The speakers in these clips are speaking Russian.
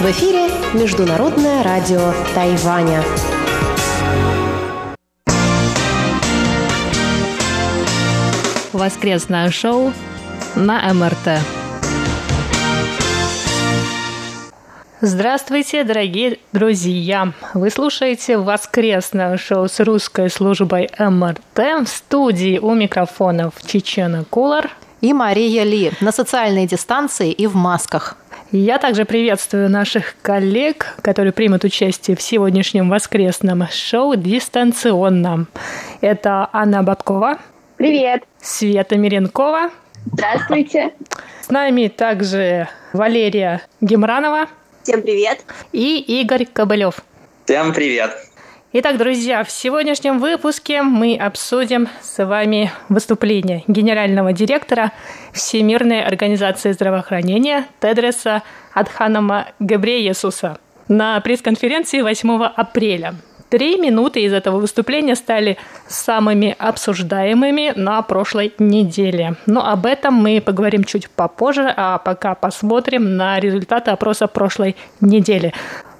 В эфире Международное радио Тайваня. Воскресное шоу на МРТ. Здравствуйте, дорогие друзья! Вы слушаете воскресное шоу с русской службой МРТ в студии у микрофонов Чечена Кулар и Мария Ли на социальной дистанции и в масках. Я также приветствую наших коллег, которые примут участие в сегодняшнем воскресном шоу дистанционно. Это Анна Бабкова. Привет. Света Миренкова. Здравствуйте. С нами также Валерия Гемранова. Всем привет. И Игорь Кобылев. Всем привет. Итак, друзья, в сегодняшнем выпуске мы обсудим с вами выступление генерального директора Всемирной организации здравоохранения Тедреса Адханама Габриесуса на пресс-конференции 8 апреля. Три минуты из этого выступления стали самыми обсуждаемыми на прошлой неделе. Но об этом мы поговорим чуть попозже, а пока посмотрим на результаты опроса прошлой недели.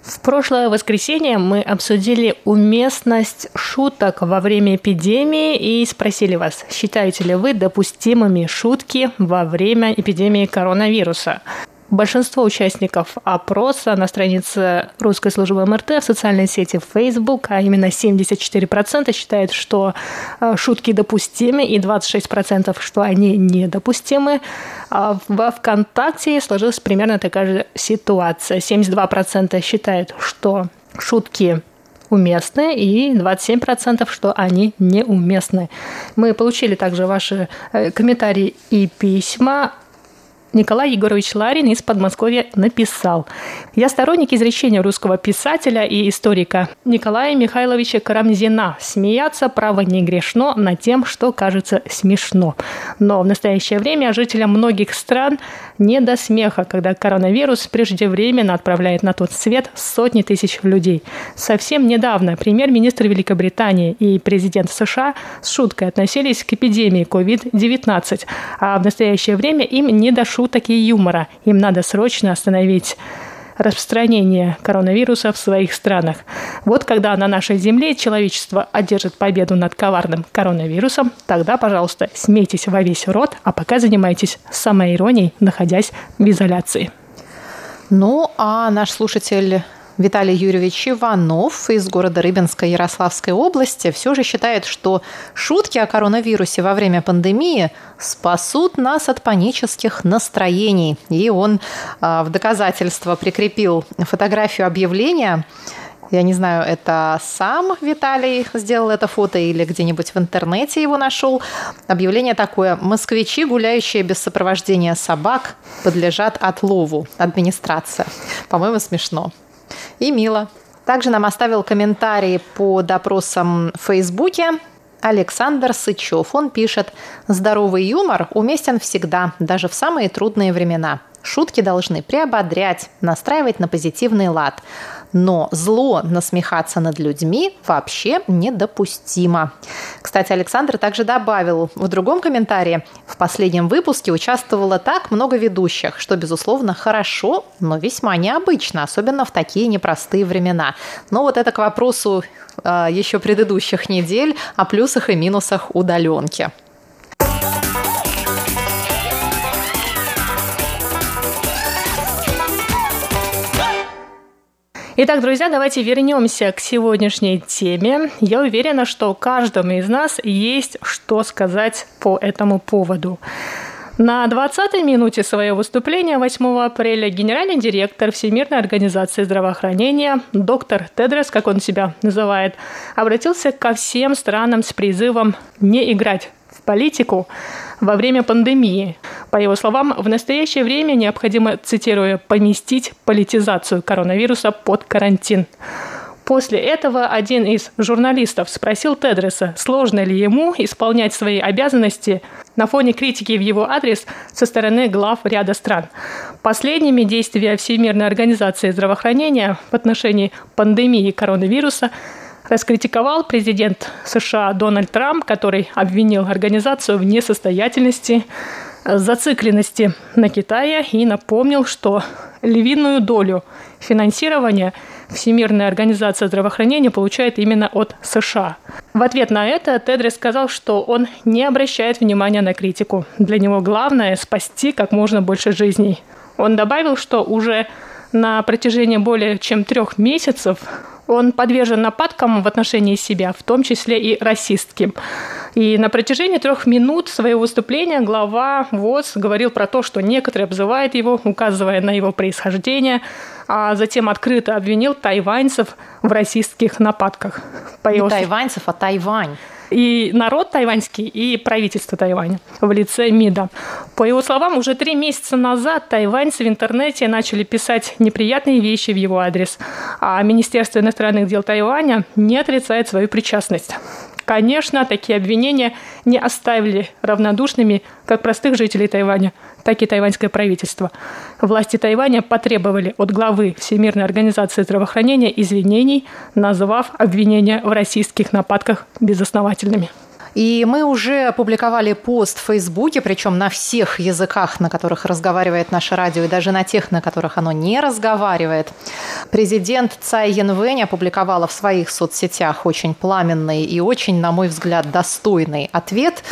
В прошлое воскресенье мы обсудили уместность шуток во время эпидемии и спросили вас, считаете ли вы допустимыми шутки во время эпидемии коронавируса. Большинство участников опроса на странице русской службы МРТ в социальной сети Facebook, а именно 74% считают, что э, шутки допустимы, и 26% что они недопустимы. А во ВКонтакте сложилась примерно такая же ситуация. 72% считают, что шутки уместны, и 27%, что они неуместны. Мы получили также ваши э, комментарии и письма Николай Егорович Ларин из Подмосковья написал. «Я сторонник изречения русского писателя и историка Николая Михайловича Карамзина. Смеяться, право, не грешно над тем, что кажется смешно. Но в настоящее время жителям многих стран не до смеха, когда коронавирус преждевременно отправляет на тот свет сотни тысяч людей. Совсем недавно премьер-министр Великобритании и президент США с шуткой относились к эпидемии COVID-19, а в настоящее время им не до шуток и юмора. Им надо срочно остановить распространение коронавируса в своих странах. Вот когда на нашей Земле человечество одержит победу над коварным коронавирусом, тогда, пожалуйста, смейтесь во весь рот, а пока занимайтесь самоиронией, находясь в изоляции. Ну, а наш слушатель Виталий Юрьевич Иванов из города Рыбинска Ярославской области все же считает, что шутки о коронавирусе во время пандемии спасут нас от панических настроений. И он а, в доказательство прикрепил фотографию объявления я не знаю, это сам Виталий сделал это фото или где-нибудь в интернете его нашел. Объявление такое. Москвичи, гуляющие без сопровождения собак, подлежат отлову. Администрация. По-моему, смешно и мило. Также нам оставил комментарий по допросам в Фейсбуке Александр Сычев. Он пишет, здоровый юмор уместен всегда, даже в самые трудные времена. Шутки должны приободрять, настраивать на позитивный лад но зло насмехаться над людьми вообще недопустимо. Кстати, Александр также добавил в другом комментарии, в последнем выпуске участвовало так много ведущих, что, безусловно, хорошо, но весьма необычно, особенно в такие непростые времена. Но вот это к вопросу э, еще предыдущих недель о плюсах и минусах удаленки. Итак, друзья, давайте вернемся к сегодняшней теме. Я уверена, что каждому из нас есть что сказать по этому поводу. На 20-й минуте своего выступления 8 апреля генеральный директор Всемирной организации здравоохранения, доктор Тедрес, как он себя называет, обратился ко всем странам с призывом не играть политику во время пандемии. По его словам, в настоящее время необходимо, цитирую, «поместить политизацию коронавируса под карантин». После этого один из журналистов спросил Тедреса, сложно ли ему исполнять свои обязанности на фоне критики в его адрес со стороны глав ряда стран. Последними действия Всемирной организации здравоохранения в отношении пандемии коронавируса раскритиковал президент США Дональд Трамп, который обвинил организацию в несостоятельности, зацикленности на Китае и напомнил, что львиную долю финансирования Всемирная организация здравоохранения получает именно от США. В ответ на это Тедрис сказал, что он не обращает внимания на критику. Для него главное – спасти как можно больше жизней. Он добавил, что уже на протяжении более чем трех месяцев он подвержен нападкам в отношении себя, в том числе и расистским. И на протяжении трех минут своего выступления глава ВОЗ говорил про то, что некоторые обзывают его, указывая на его происхождение, а затем открыто обвинил тайваньцев в расистских нападках. По Не тайваньцев, а Тайвань и народ тайваньский, и правительство Тайваня в лице МИДа. По его словам, уже три месяца назад тайваньцы в интернете начали писать неприятные вещи в его адрес, а Министерство иностранных дел Тайваня не отрицает свою причастность. Конечно, такие обвинения не оставили равнодушными как простых жителей Тайваня, так и тайваньское правительство. Власти Тайваня потребовали от главы Всемирной организации здравоохранения извинений, назвав обвинения в российских нападках безосновательными. И мы уже опубликовали пост в Фейсбуке, причем на всех языках, на которых разговаривает наше радио, и даже на тех, на которых оно не разговаривает. Президент Цай Янвэнь опубликовала в своих соцсетях очень пламенный и очень, на мой взгляд, достойный ответ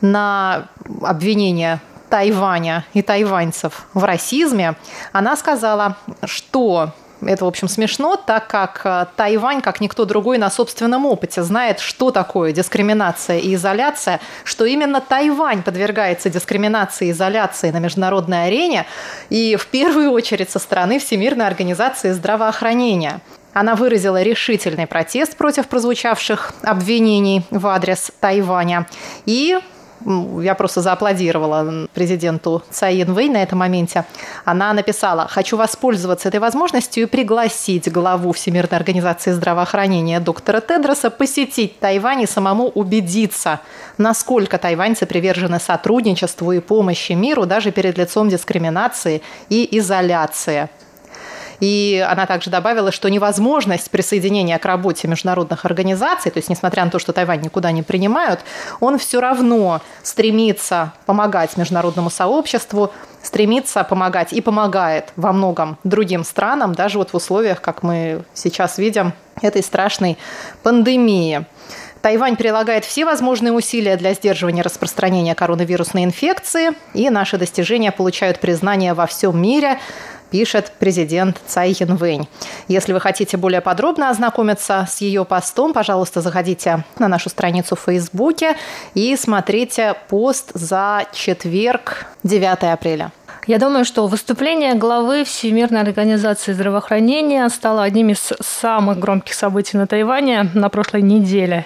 на обвинение Тайваня и тайваньцев в расизме, она сказала, что это, в общем, смешно, так как э, Тайвань, как никто другой, на собственном опыте знает, что такое дискриминация и изоляция, что именно Тайвань подвергается дискриминации и изоляции на международной арене, и в первую очередь со стороны Всемирной организации здравоохранения. Она выразила решительный протест против прозвучавших обвинений в адрес Тайваня и я просто зааплодировала президенту Цай Инвэй на этом моменте. Она написала, хочу воспользоваться этой возможностью и пригласить главу Всемирной организации здравоохранения доктора Тедроса посетить Тайвань и самому убедиться, насколько тайваньцы привержены сотрудничеству и помощи миру даже перед лицом дискриминации и изоляции. И она также добавила, что невозможность присоединения к работе международных организаций, то есть несмотря на то, что Тайвань никуда не принимают, он все равно стремится помогать международному сообществу, стремится помогать и помогает во многом другим странам, даже вот в условиях, как мы сейчас видим, этой страшной пандемии. Тайвань прилагает все возможные усилия для сдерживания распространения коронавирусной инфекции, и наши достижения получают признание во всем мире пишет президент Цай Янвэнь. Если вы хотите более подробно ознакомиться с ее постом, пожалуйста, заходите на нашу страницу в Фейсбуке и смотрите пост за четверг, 9 апреля. Я думаю, что выступление главы Всемирной организации здравоохранения стало одним из самых громких событий на Тайване на прошлой неделе.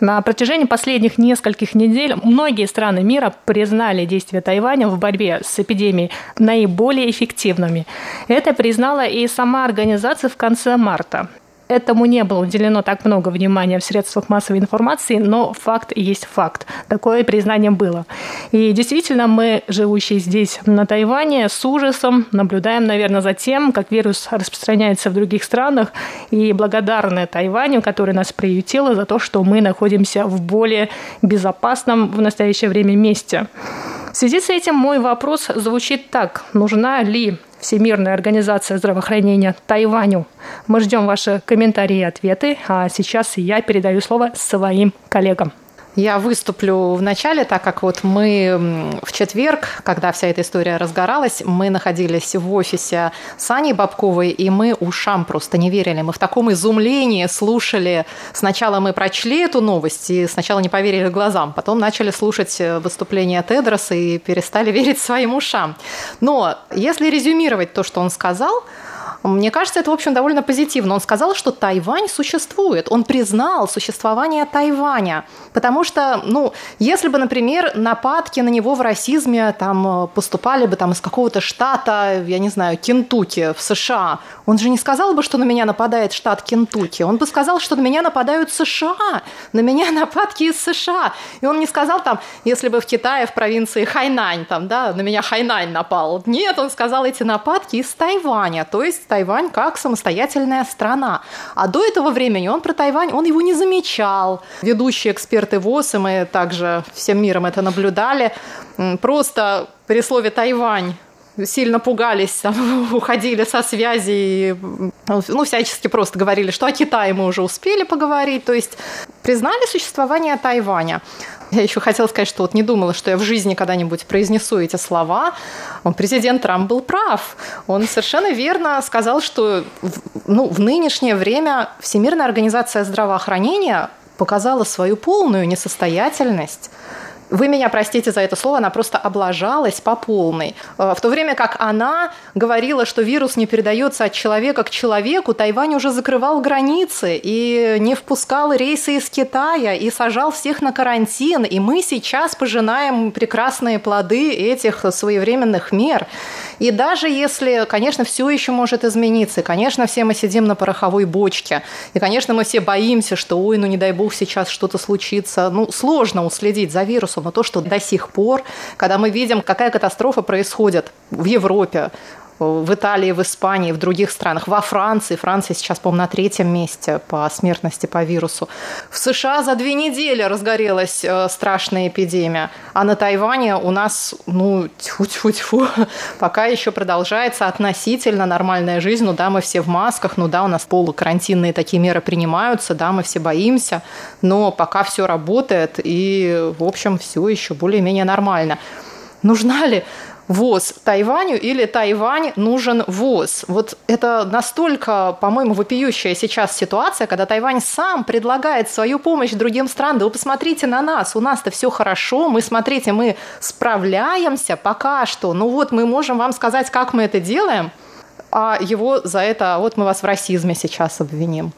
На протяжении последних нескольких недель многие страны мира признали действия Тайваня в борьбе с эпидемией наиболее эффективными. Это признала и сама организация в конце марта этому не было уделено так много внимания в средствах массовой информации, но факт есть факт. Такое признание было. И действительно, мы, живущие здесь, на Тайване, с ужасом наблюдаем, наверное, за тем, как вирус распространяется в других странах, и благодарны Тайваню, который нас приютил, за то, что мы находимся в более безопасном в настоящее время месте. В связи с этим мой вопрос звучит так. Нужна ли Всемирная организация здравоохранения Тайваню. Мы ждем ваши комментарии и ответы, а сейчас я передаю слово своим коллегам. Я выступлю в начале, так как вот мы в четверг, когда вся эта история разгоралась, мы находились в офисе Сани Бабковой, и мы ушам просто не верили. Мы в таком изумлении слушали. Сначала мы прочли эту новость и сначала не поверили глазам, потом начали слушать э, выступление Тедроса и перестали верить своим ушам. Но если резюмировать то, что он сказал, мне кажется, это, в общем, довольно позитивно. Он сказал, что Тайвань существует. Он признал существование Тайваня. Потому что, ну, если бы, например, нападки на него в расизме там поступали бы там из какого-то штата, я не знаю, Кентукки в США, он же не сказал бы, что на меня нападает штат Кентукки. Он бы сказал, что на меня нападают США. На меня нападки из США. И он не сказал там, если бы в Китае, в провинции Хайнань, там, да, на меня Хайнань напал. Нет, он сказал эти нападки из Тайваня. То есть Тайвань как самостоятельная страна. А до этого времени он про Тайвань, он его не замечал. Ведущие эксперты ВОЗ, и мы также всем миром это наблюдали, просто при слове «Тайвань» сильно пугались, уходили со связи, ну, всячески просто говорили, что о Китае мы уже успели поговорить, то есть признали существование Тайваня. Я еще хотела сказать, что вот не думала, что я в жизни когда-нибудь произнесу эти слова. Президент Трамп был прав. Он совершенно верно сказал, что ну, в нынешнее время Всемирная организация здравоохранения показала свою полную несостоятельность вы меня простите за это слово, она просто облажалась по полной. Э, в то время как она говорила, что вирус не передается от человека к человеку, Тайвань уже закрывал границы и не впускал рейсы из Китая и сажал всех на карантин. И мы сейчас пожинаем прекрасные плоды этих своевременных мер. И даже если, конечно, все еще может измениться, и, конечно, все мы сидим на пороховой бочке, и, конечно, мы все боимся, что, ой, ну не дай бог сейчас что-то случится, ну сложно уследить за вирусом, но то, что до сих пор, когда мы видим, какая катастрофа происходит в Европе, в Италии, в Испании, в других странах, во Франции. Франция сейчас, по-моему, на третьем месте по смертности по вирусу. В США за две недели разгорелась э, страшная эпидемия. А на Тайване у нас, ну, тьфу-тьфу-тьфу, пока еще продолжается относительно нормальная жизнь. Ну да, мы все в масках, ну да, у нас полукарантинные такие меры принимаются, да, мы все боимся, но пока все работает и, в общем, все еще более-менее нормально. Нужна ли ВОЗ Тайваню или Тайвань нужен ВОЗ. Вот это настолько, по-моему, вопиющая сейчас ситуация, когда Тайвань сам предлагает свою помощь другим странам. Да вы посмотрите на нас, у нас-то все хорошо, мы, смотрите, мы справляемся пока что. Ну вот мы можем вам сказать, как мы это делаем – а его за это, а вот мы вас в расизме сейчас обвиним.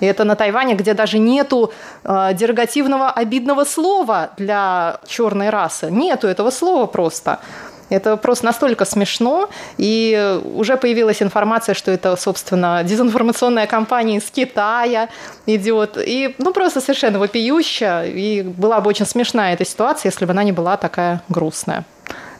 И это на Тайване, где даже нету э, дерогативного обидного слова для черной расы. Нету этого слова просто. Это просто настолько смешно, и уже появилась информация, что это, собственно, дезинформационная кампания из Китая идет, и ну просто совершенно вопиющая, и была бы очень смешная эта ситуация, если бы она не была такая грустная.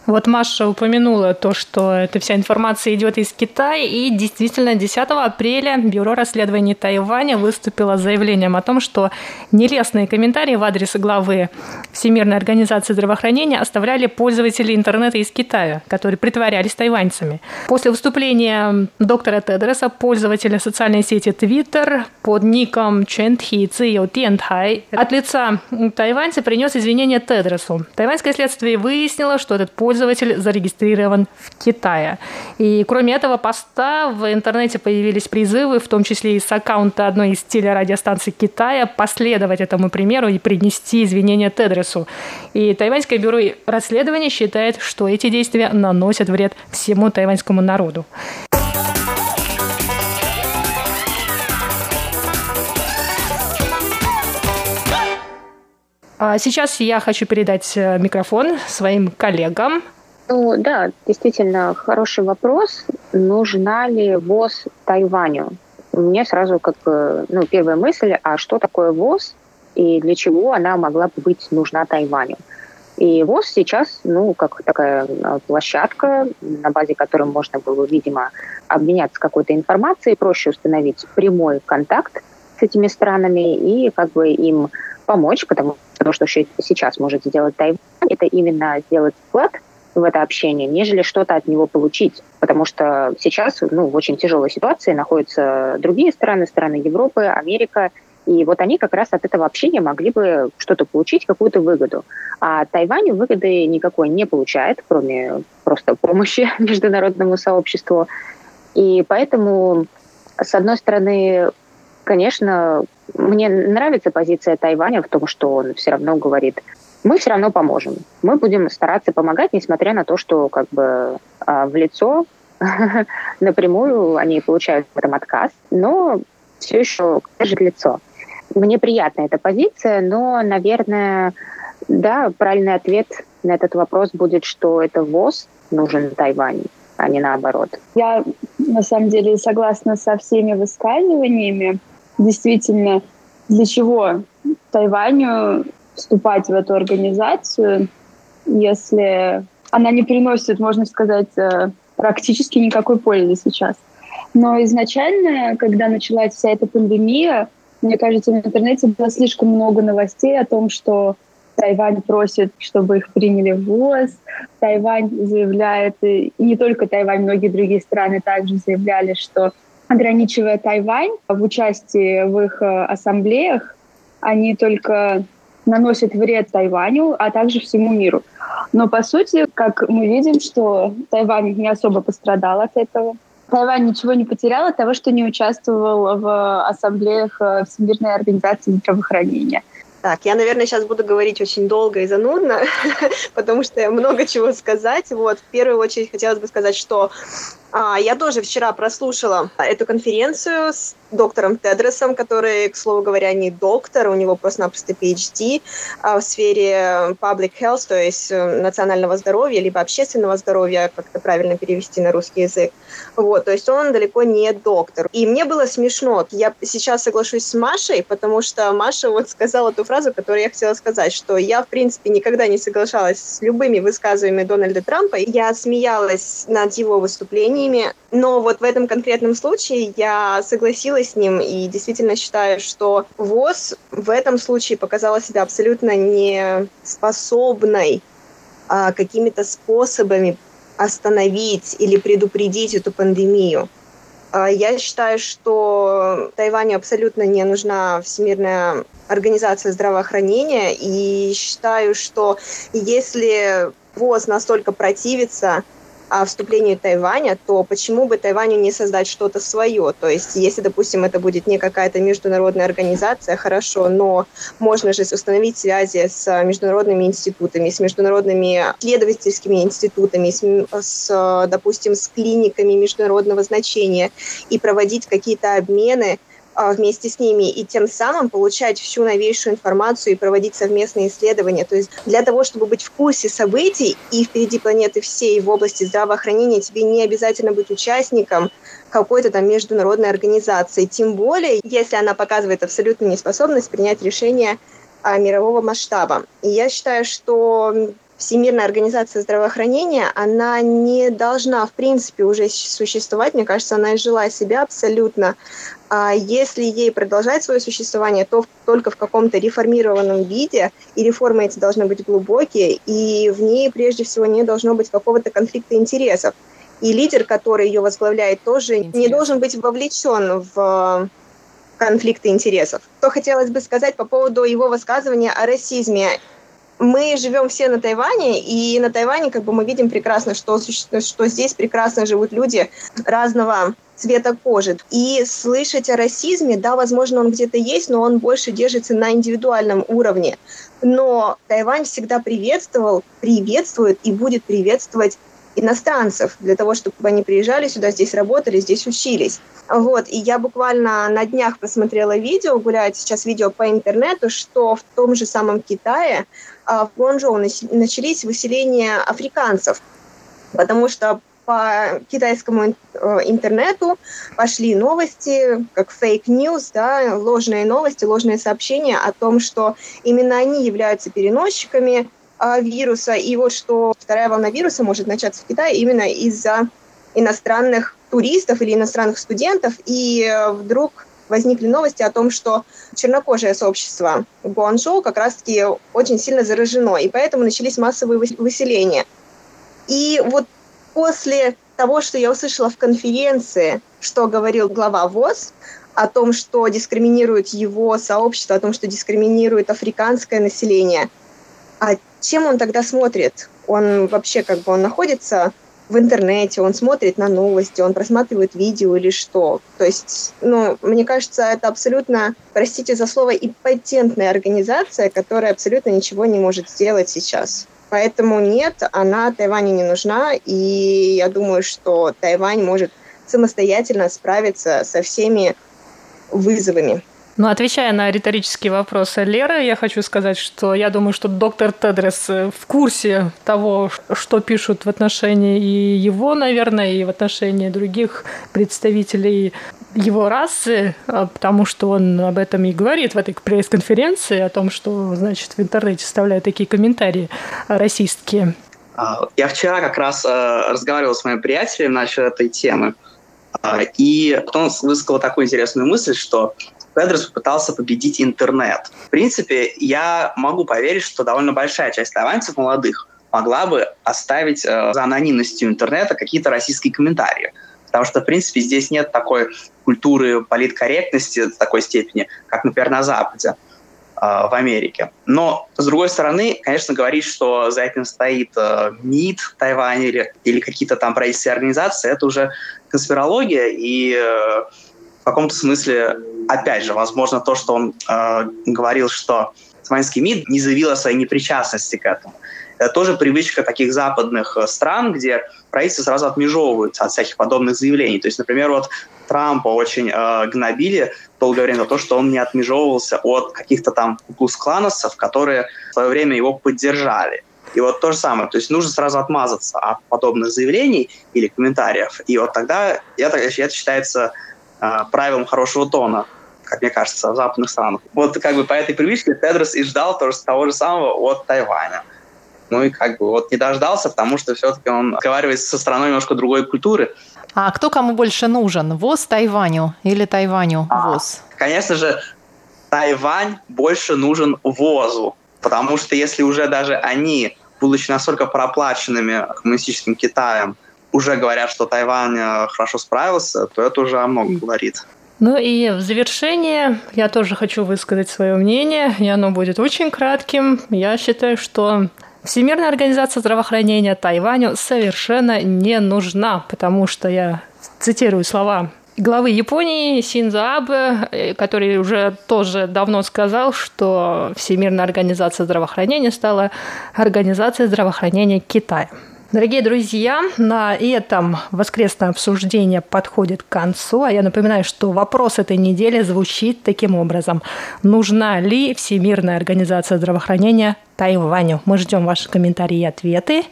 Вот Маша упомянула то, что эта вся информация идет из Китая, и действительно 10 апреля Бюро расследований Тайваня выступило с заявлением о том, что нелестные комментарии в адрес главы Всемирной организации здравоохранения оставляли пользователи интернета из Китая, которые притворялись тайваньцами. После выступления доктора Тедроса пользователя социальной сети Twitter под ником Чен Тхи Цио Тентай от лица тайваньца принес извинения Тедросу. Тайваньское следствие выяснило, что этот пользователь пользователь зарегистрирован в Китае. И кроме этого поста в интернете появились призывы, в том числе и с аккаунта одной из телерадиостанций Китая, последовать этому примеру и принести извинения Тедресу. И Тайваньское бюро расследования считает, что эти действия наносят вред всему тайваньскому народу. Сейчас я хочу передать э, микрофон своим коллегам. Ну да, действительно хороший вопрос. Нужна ли ВОЗ Тайваню? Мне сразу как ну, первая мысль, а что такое ВОЗ и для чего она могла бы быть нужна Тайваню? И ВОЗ сейчас, ну, как такая а, площадка, на базе которой можно было, видимо, обменяться какой-то информацией, проще установить прямой контакт с этими странами и как бы им помочь, потому то, что сейчас может сделать Тайвань, это именно сделать вклад в это общение, нежели что-то от него получить. Потому что сейчас ну, в очень тяжелой ситуации находятся другие страны, страны Европы, Америка, и вот они как раз от этого общения могли бы что-то получить, какую-то выгоду. А Тайвань выгоды никакой не получает, кроме просто помощи международному сообществу. И поэтому, с одной стороны, конечно, мне нравится позиция Тайваня в том, что он все равно говорит, мы все равно поможем. Мы будем стараться помогать, несмотря на то, что как бы а, в лицо напрямую они получают в этом отказ, но все еще держит лицо. Мне приятна эта позиция, но, наверное, да, правильный ответ на этот вопрос будет, что это ВОЗ нужен Тайвань, а не наоборот. Я на самом деле согласна со всеми высказываниями действительно, для чего Тайваню вступать в эту организацию, если она не приносит, можно сказать, э, практически никакой пользы сейчас. Но изначально, когда началась вся эта пандемия, мне кажется, в интернете было слишком много новостей о том, что Тайвань просит, чтобы их приняли в ВОЗ. Тайвань заявляет, и не только Тайвань, многие другие страны также заявляли, что ограничивая Тайвань в участии в их э, ассамблеях, они только наносят вред Тайваню, а также всему миру. Но по сути, как мы видим, что Тайвань не особо пострадал от этого. Тайвань ничего не потерял от того, что не участвовал в ассамблеях э, Всемирной организации здравоохранения. Так, я, наверное, сейчас буду говорить очень долго и занудно, потому что я много чего сказать. Вот, в первую очередь хотелось бы сказать, что а, я тоже вчера прослушала эту конференцию с доктором Тедресом, который, к слову говоря, не доктор, у него просто-напросто PhD а, в сфере public health, то есть э, национального здоровья, либо общественного здоровья, как это правильно перевести на русский язык. Вот, то есть он далеко не доктор. И мне было смешно. Я сейчас соглашусь с Машей, потому что Маша вот сказала ту фразу, которую я хотела сказать, что я, в принципе, никогда не соглашалась с любыми высказываниями Дональда Трампа. Я смеялась над его выступлением, ними. Но вот в этом конкретном случае я согласилась с ним и действительно считаю, что ВОЗ в этом случае показала себя абсолютно не способной а, какими-то способами остановить или предупредить эту пандемию. А, я считаю, что Тайваню абсолютно не нужна Всемирная организация здравоохранения, и считаю, что если ВОЗ настолько противится вступлению Тайваня, то почему бы Тайваню не создать что-то свое? То есть, если, допустим, это будет не какая-то международная организация, хорошо, но можно же установить связи с международными институтами, с международными исследовательскими институтами, с, с допустим, с клиниками международного значения и проводить какие-то обмены а, вместе с ними и тем самым получать всю новейшую информацию и проводить совместные исследования. То есть для того, чтобы быть в курсе событий и впереди планеты всей в области здравоохранения, тебе не обязательно быть участником какой-то там международной организации. Тем более, если она показывает абсолютную неспособность принять решение а, мирового масштаба. И я считаю, что Всемирная организация здравоохранения, она не должна, в принципе, уже существовать. Мне кажется, она изжила себя абсолютно. А если ей продолжать свое существование, то только в каком-то реформированном виде, и реформы эти должны быть глубокие, и в ней прежде всего не должно быть какого-то конфликта интересов. И лидер, который ее возглавляет, тоже Интересно. не должен быть вовлечен в конфликты интересов. Что хотелось бы сказать по поводу его высказывания о расизме мы живем все на Тайване, и на Тайване как бы мы видим прекрасно, что, что здесь прекрасно живут люди разного цвета кожи. И слышать о расизме, да, возможно, он где-то есть, но он больше держится на индивидуальном уровне. Но Тайвань всегда приветствовал, приветствует и будет приветствовать иностранцев для того, чтобы они приезжали сюда, здесь работали, здесь учились. Вот, и я буквально на днях посмотрела видео, гуляет сейчас видео по интернету, что в том же самом Китае а, в Гуанчжоу начались выселения африканцев, потому что по китайскому э, интернету пошли новости, как fake news, да, ложные новости, ложные сообщения о том, что именно они являются переносчиками вируса, и вот что вторая волна вируса может начаться в Китае именно из-за иностранных туристов или иностранных студентов, и э, вдруг возникли новости о том, что чернокожее сообщество Гуанчжоу как раз-таки очень сильно заражено, и поэтому начались массовые выселения. И вот после того, что я услышала в конференции, что говорил глава ВОЗ, о том, что дискриминирует его сообщество, о том, что дискриминирует африканское население, а чем он тогда смотрит? Он вообще как бы он находится в интернете, он смотрит на новости, он просматривает видео или что. То есть, ну, мне кажется, это абсолютно, простите за слово, импотентная организация, которая абсолютно ничего не может сделать сейчас. Поэтому нет, она Тайваню не нужна, и я думаю, что Тайвань может самостоятельно справиться со всеми вызовами. Ну, отвечая на риторический вопрос Леры, я хочу сказать, что я думаю, что доктор Тедрес э, в курсе того, что пишут в отношении и его, наверное, и в отношении других представителей его расы, а, потому что он об этом и говорит в этой пресс-конференции, о том, что, значит, в интернете вставляют такие комментарии расистские. А, я вчера как раз э, разговаривал с моим приятелем насчет этой темы. И потом высказал такую интересную мысль, что Педрос попытался победить интернет. В принципе, я могу поверить, что довольно большая часть тайваньцев молодых могла бы оставить э, за анонимностью интернета какие-то российские комментарии. Потому что, в принципе, здесь нет такой культуры политкорректности в такой степени, как, например, на Западе, э, в Америке. Но, с другой стороны, конечно, говорить, что за этим стоит э, МИД Тайваня или, или какие-то там правительственные организации, это уже конспирология, и э, в каком-то смысле, опять же, возможно, то, что он э, говорил, что тайваньский МИД не заявил о своей непричастности к этому. Это тоже привычка таких западных э, стран, где правительства сразу отмежевываются от всяких подобных заявлений. То есть, например, вот Трампа очень э, гнобили долгое время за то, что он не отмежевывался от каких-то там клановцев, которые в свое время его поддержали. И вот то же самое. То есть нужно сразу отмазаться от подобных заявлений или комментариев. И вот тогда это, это считается э, правилом хорошего тона как мне кажется, в западных странах. Вот как бы по этой привычке Тедрос и ждал того же, того же самого от Тайваня. Ну и как бы вот не дождался, потому что все-таки он разговаривает со страной немножко другой культуры. А кто кому больше нужен? ВОЗ Тайваню или Тайваню а, ВОЗ? Конечно же, Тайвань больше нужен ВОЗу, потому что если уже даже они, будучи настолько проплаченными коммунистическим Китаем, уже говорят, что Тайвань э, хорошо справился, то это уже о многом говорит. Ну и в завершение я тоже хочу высказать свое мнение, и оно будет очень кратким. Я считаю, что Всемирная организация здравоохранения Тайваню совершенно не нужна, потому что я цитирую слова главы Японии Синзо Абе, э, который уже тоже давно сказал, что Всемирная организация здравоохранения стала организацией здравоохранения Китая. Дорогие друзья, на этом воскресное обсуждение подходит к концу, а я напоминаю, что вопрос этой недели звучит таким образом. Нужна ли Всемирная организация здравоохранения Тайваню? Мы ждем ваши комментарии и ответы.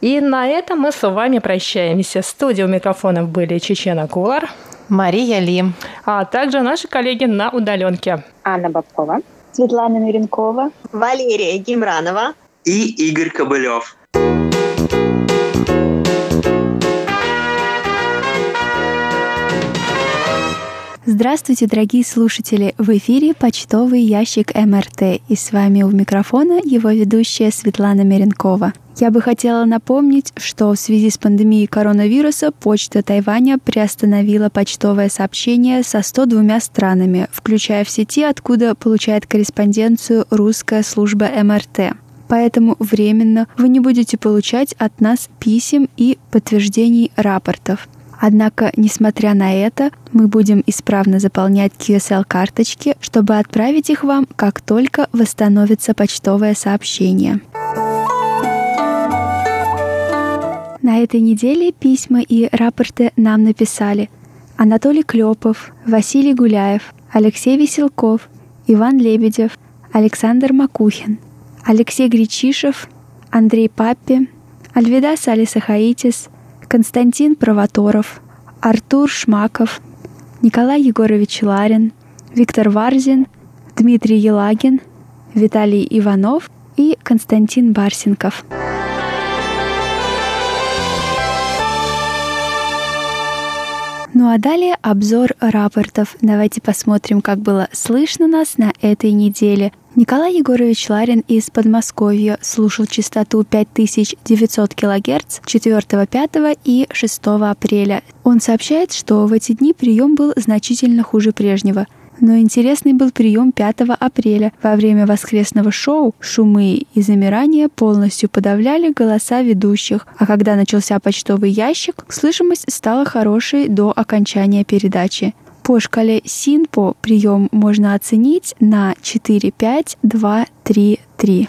И на этом мы с вами прощаемся. В студии у микрофонов были Чечена Кулар, Мария Ли, а также наши коллеги на удаленке. Анна Бабкова, Светлана Миренкова, Валерия Гимранова и Игорь Кобылев. Здравствуйте, дорогие слушатели! В эфире почтовый ящик МРТ, и с вами у микрофона его ведущая Светлана Меренкова. Я бы хотела напомнить, что в связи с пандемией коронавируса почта Тайваня приостановила почтовое сообщение со 102 странами, включая в сети, откуда получает корреспонденцию русская служба МРТ. Поэтому временно вы не будете получать от нас писем и подтверждений рапортов – Однако, несмотря на это, мы будем исправно заполнять QSL-карточки, чтобы отправить их вам, как только восстановится почтовое сообщение. На этой неделе письма и рапорты нам написали Анатолий Клепов, Василий Гуляев, Алексей Веселков, Иван Лебедев, Александр Макухин, Алексей Гречишев, Андрей Паппи, Альвидас Алисахаитис – Константин Провоторов, Артур Шмаков, Николай Егорович Ларин, Виктор Варзин, Дмитрий Елагин, Виталий Иванов и Константин Барсенков. Ну а далее обзор рапортов. Давайте посмотрим, как было слышно нас на этой неделе. Николай Егорович Ларин из Подмосковья слушал частоту 5900 кГц 4, 5 и 6 апреля. Он сообщает, что в эти дни прием был значительно хуже прежнего – но интересный был прием 5 апреля. Во время воскресного шоу шумы и замирания полностью подавляли голоса ведущих, а когда начался почтовый ящик, слышимость стала хорошей до окончания передачи. По шкале СИНПО прием можно оценить на 4, 5, 2, 3, 3.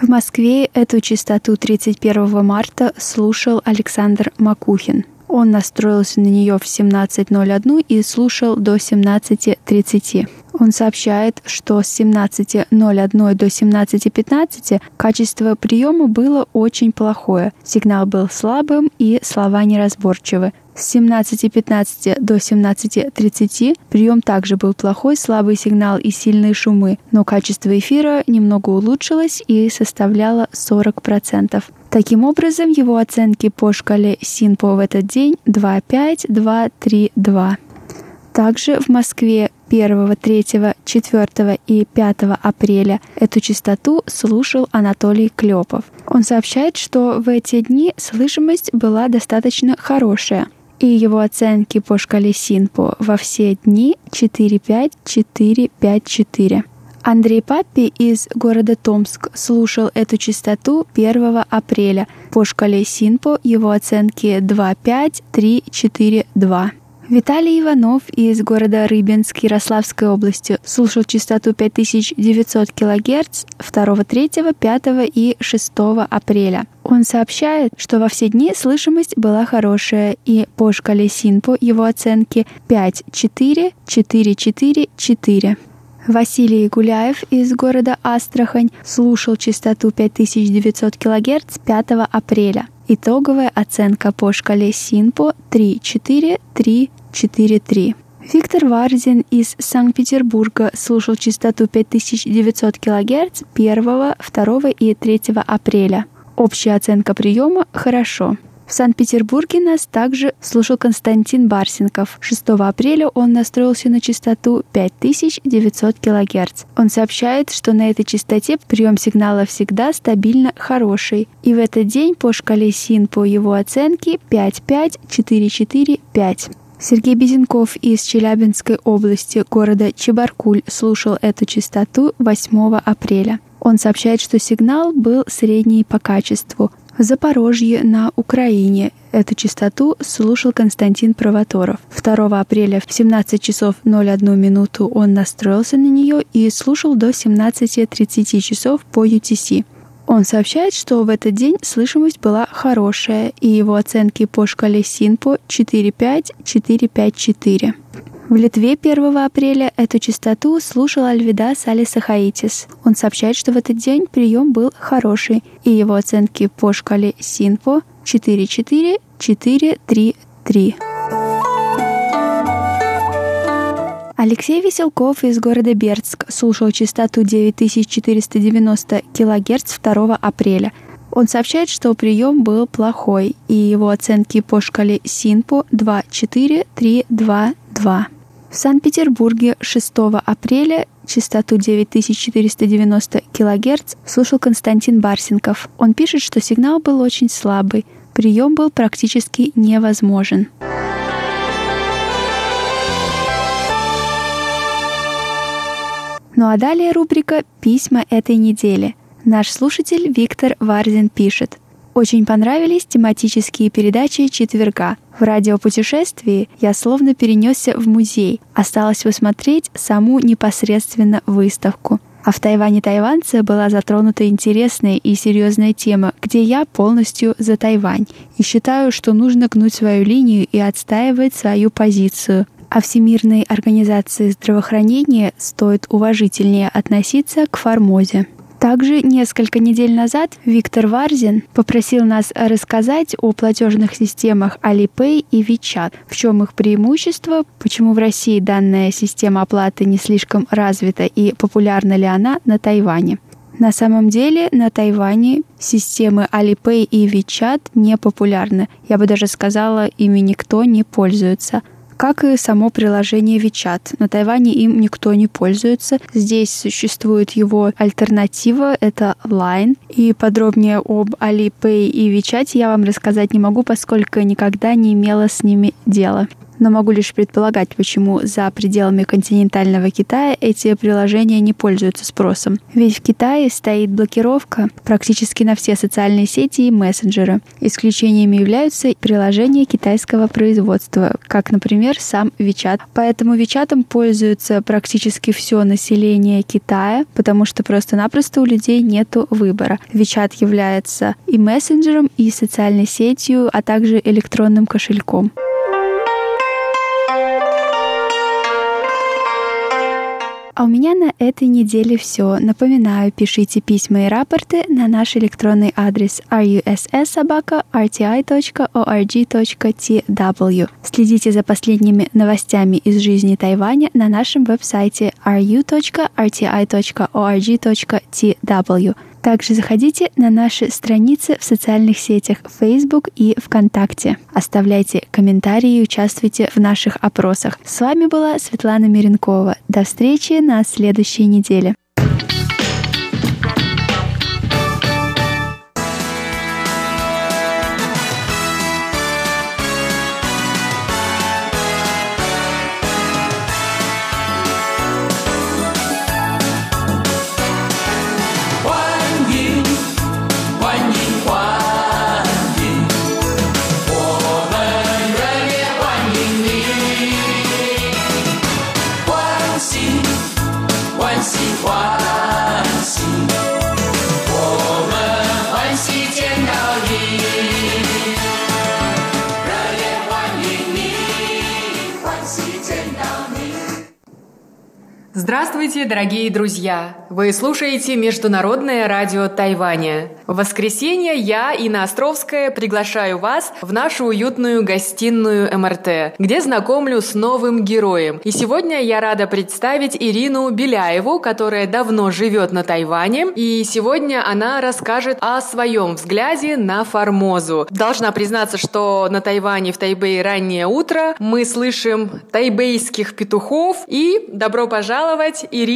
В Москве эту частоту 31 марта слушал Александр Макухин. Он настроился на нее в 17.01 и слушал до 17.30. Он сообщает, что с 17.01 до 17.15 качество приема было очень плохое. Сигнал был слабым и слова неразборчивы. С 17.15 до 17.30 прием также был плохой, слабый сигнал и сильные шумы, но качество эфира немного улучшилось и составляло 40%. Таким образом, его оценки по шкале СИНПО в этот день 2,5, 2, 3, 2. Также в Москве 1, 3, 4 и 5 апреля эту частоту слушал Анатолий Клепов. Он сообщает, что в эти дни слышимость была достаточно хорошая, и его оценки по шкале СИНПО во все дни 4-5, 4-5, 4. Андрей Паппи из города Томск слушал эту частоту 1 апреля. По шкале СИНПО его оценки 2,5, 3, 4, 2. Виталий Иванов из города Рыбинск Ярославской области слушал частоту 5900 кГц 2, 3, 5 и 6 апреля. Он сообщает, что во все дни слышимость была хорошая, и по шкале СИНПО его оценки 5, 4, 4, 4, 4. Василий Гуляев из города Астрахань слушал частоту 5900 кГц 5 апреля. Итоговая оценка по шкале СИНПО 3-4, 3-4-3. Виктор Варзин из Санкт-Петербурга слушал частоту 5900 кГц 1, 2 и 3 апреля. Общая оценка приема – хорошо. В Санкт-Петербурге нас также слушал Константин Барсенков. 6 апреля он настроился на частоту 5900 кГц. Он сообщает, что на этой частоте прием сигнала всегда стабильно хороший. И в этот день по шкале СИН по его оценке 55445. Сергей Безенков из Челябинской области города Чебаркуль слушал эту частоту 8 апреля. Он сообщает, что сигнал был средний по качеству. В Запорожье на Украине эту частоту слушал Константин Провоторов. 2 апреля в 17 часов 01 минуту он настроился на нее и слушал до 17.30 часов по UTC. Он сообщает, что в этот день слышимость была хорошая, и его оценки по шкале СИНПО 4.5, 4.5.4. В Литве 1 апреля эту частоту слушал Альвидас Алисахаитис. Он сообщает, что в этот день прием был хороший, и его оценки по шкале СИНПО 4.4, Алексей Веселков из города Бердск слушал частоту 9490 кГц 2 апреля. Он сообщает, что прием был плохой, и его оценки по шкале СИНПО 2.4, 3, 2, 2. В Санкт-Петербурге 6 апреля частоту 9490 кГц слушал Константин Барсенков. Он пишет, что сигнал был очень слабый, прием был практически невозможен. Ну а далее рубрика «Письма этой недели». Наш слушатель Виктор Варзин пишет – очень понравились тематические передачи четверга. В радиопутешествии я словно перенесся в музей. Осталось посмотреть саму непосредственно выставку. А в Тайване тайванца была затронута интересная и серьезная тема, где я полностью за Тайвань. И считаю, что нужно гнуть свою линию и отстаивать свою позицию. А Всемирной организации здравоохранения стоит уважительнее относиться к Формозе. Также несколько недель назад Виктор Варзин попросил нас рассказать о платежных системах Alipay и WeChat, в чем их преимущество, почему в России данная система оплаты не слишком развита и популярна ли она на Тайване. На самом деле на Тайване системы Alipay и WeChat не популярны. Я бы даже сказала, ими никто не пользуется – как и само приложение WeChat. На Тайване им никто не пользуется. Здесь существует его альтернатива, это Line. И подробнее об Alipay и WeChat я вам рассказать не могу, поскольку никогда не имела с ними дела но могу лишь предполагать, почему за пределами континентального Китая эти приложения не пользуются спросом. Ведь в Китае стоит блокировка практически на все социальные сети и мессенджеры. Исключениями являются приложения китайского производства, как, например, сам WeChat. Поэтому WeChat пользуется практически все население Китая, потому что просто-напросто у людей нет выбора. WeChat является и мессенджером, и социальной сетью, а также электронным кошельком. А у меня на этой неделе все. Напоминаю, пишите письма и рапорты на наш электронный адрес russsobaka.rti.org.tw. Следите за последними новостями из жизни Тайваня на нашем веб-сайте ru.rti.org.tw. Также заходите на наши страницы в социальных сетях Facebook и ВКонтакте. Оставляйте комментарии и участвуйте в наших опросах. С вами была Светлана Миренкова. До встречи на следующей неделе. Здравствуйте, дорогие друзья! Вы слушаете Международное радио Тайваня. В воскресенье я, Инна Островская, приглашаю вас в нашу уютную гостиную МРТ, где знакомлю с новым героем. И сегодня я рада представить Ирину Беляеву, которая давно живет на Тайване, и сегодня она расскажет о своем взгляде на Формозу. Должна признаться, что на Тайване в Тайбэе раннее утро мы слышим тайбейских петухов и добро пожаловать, Ирина.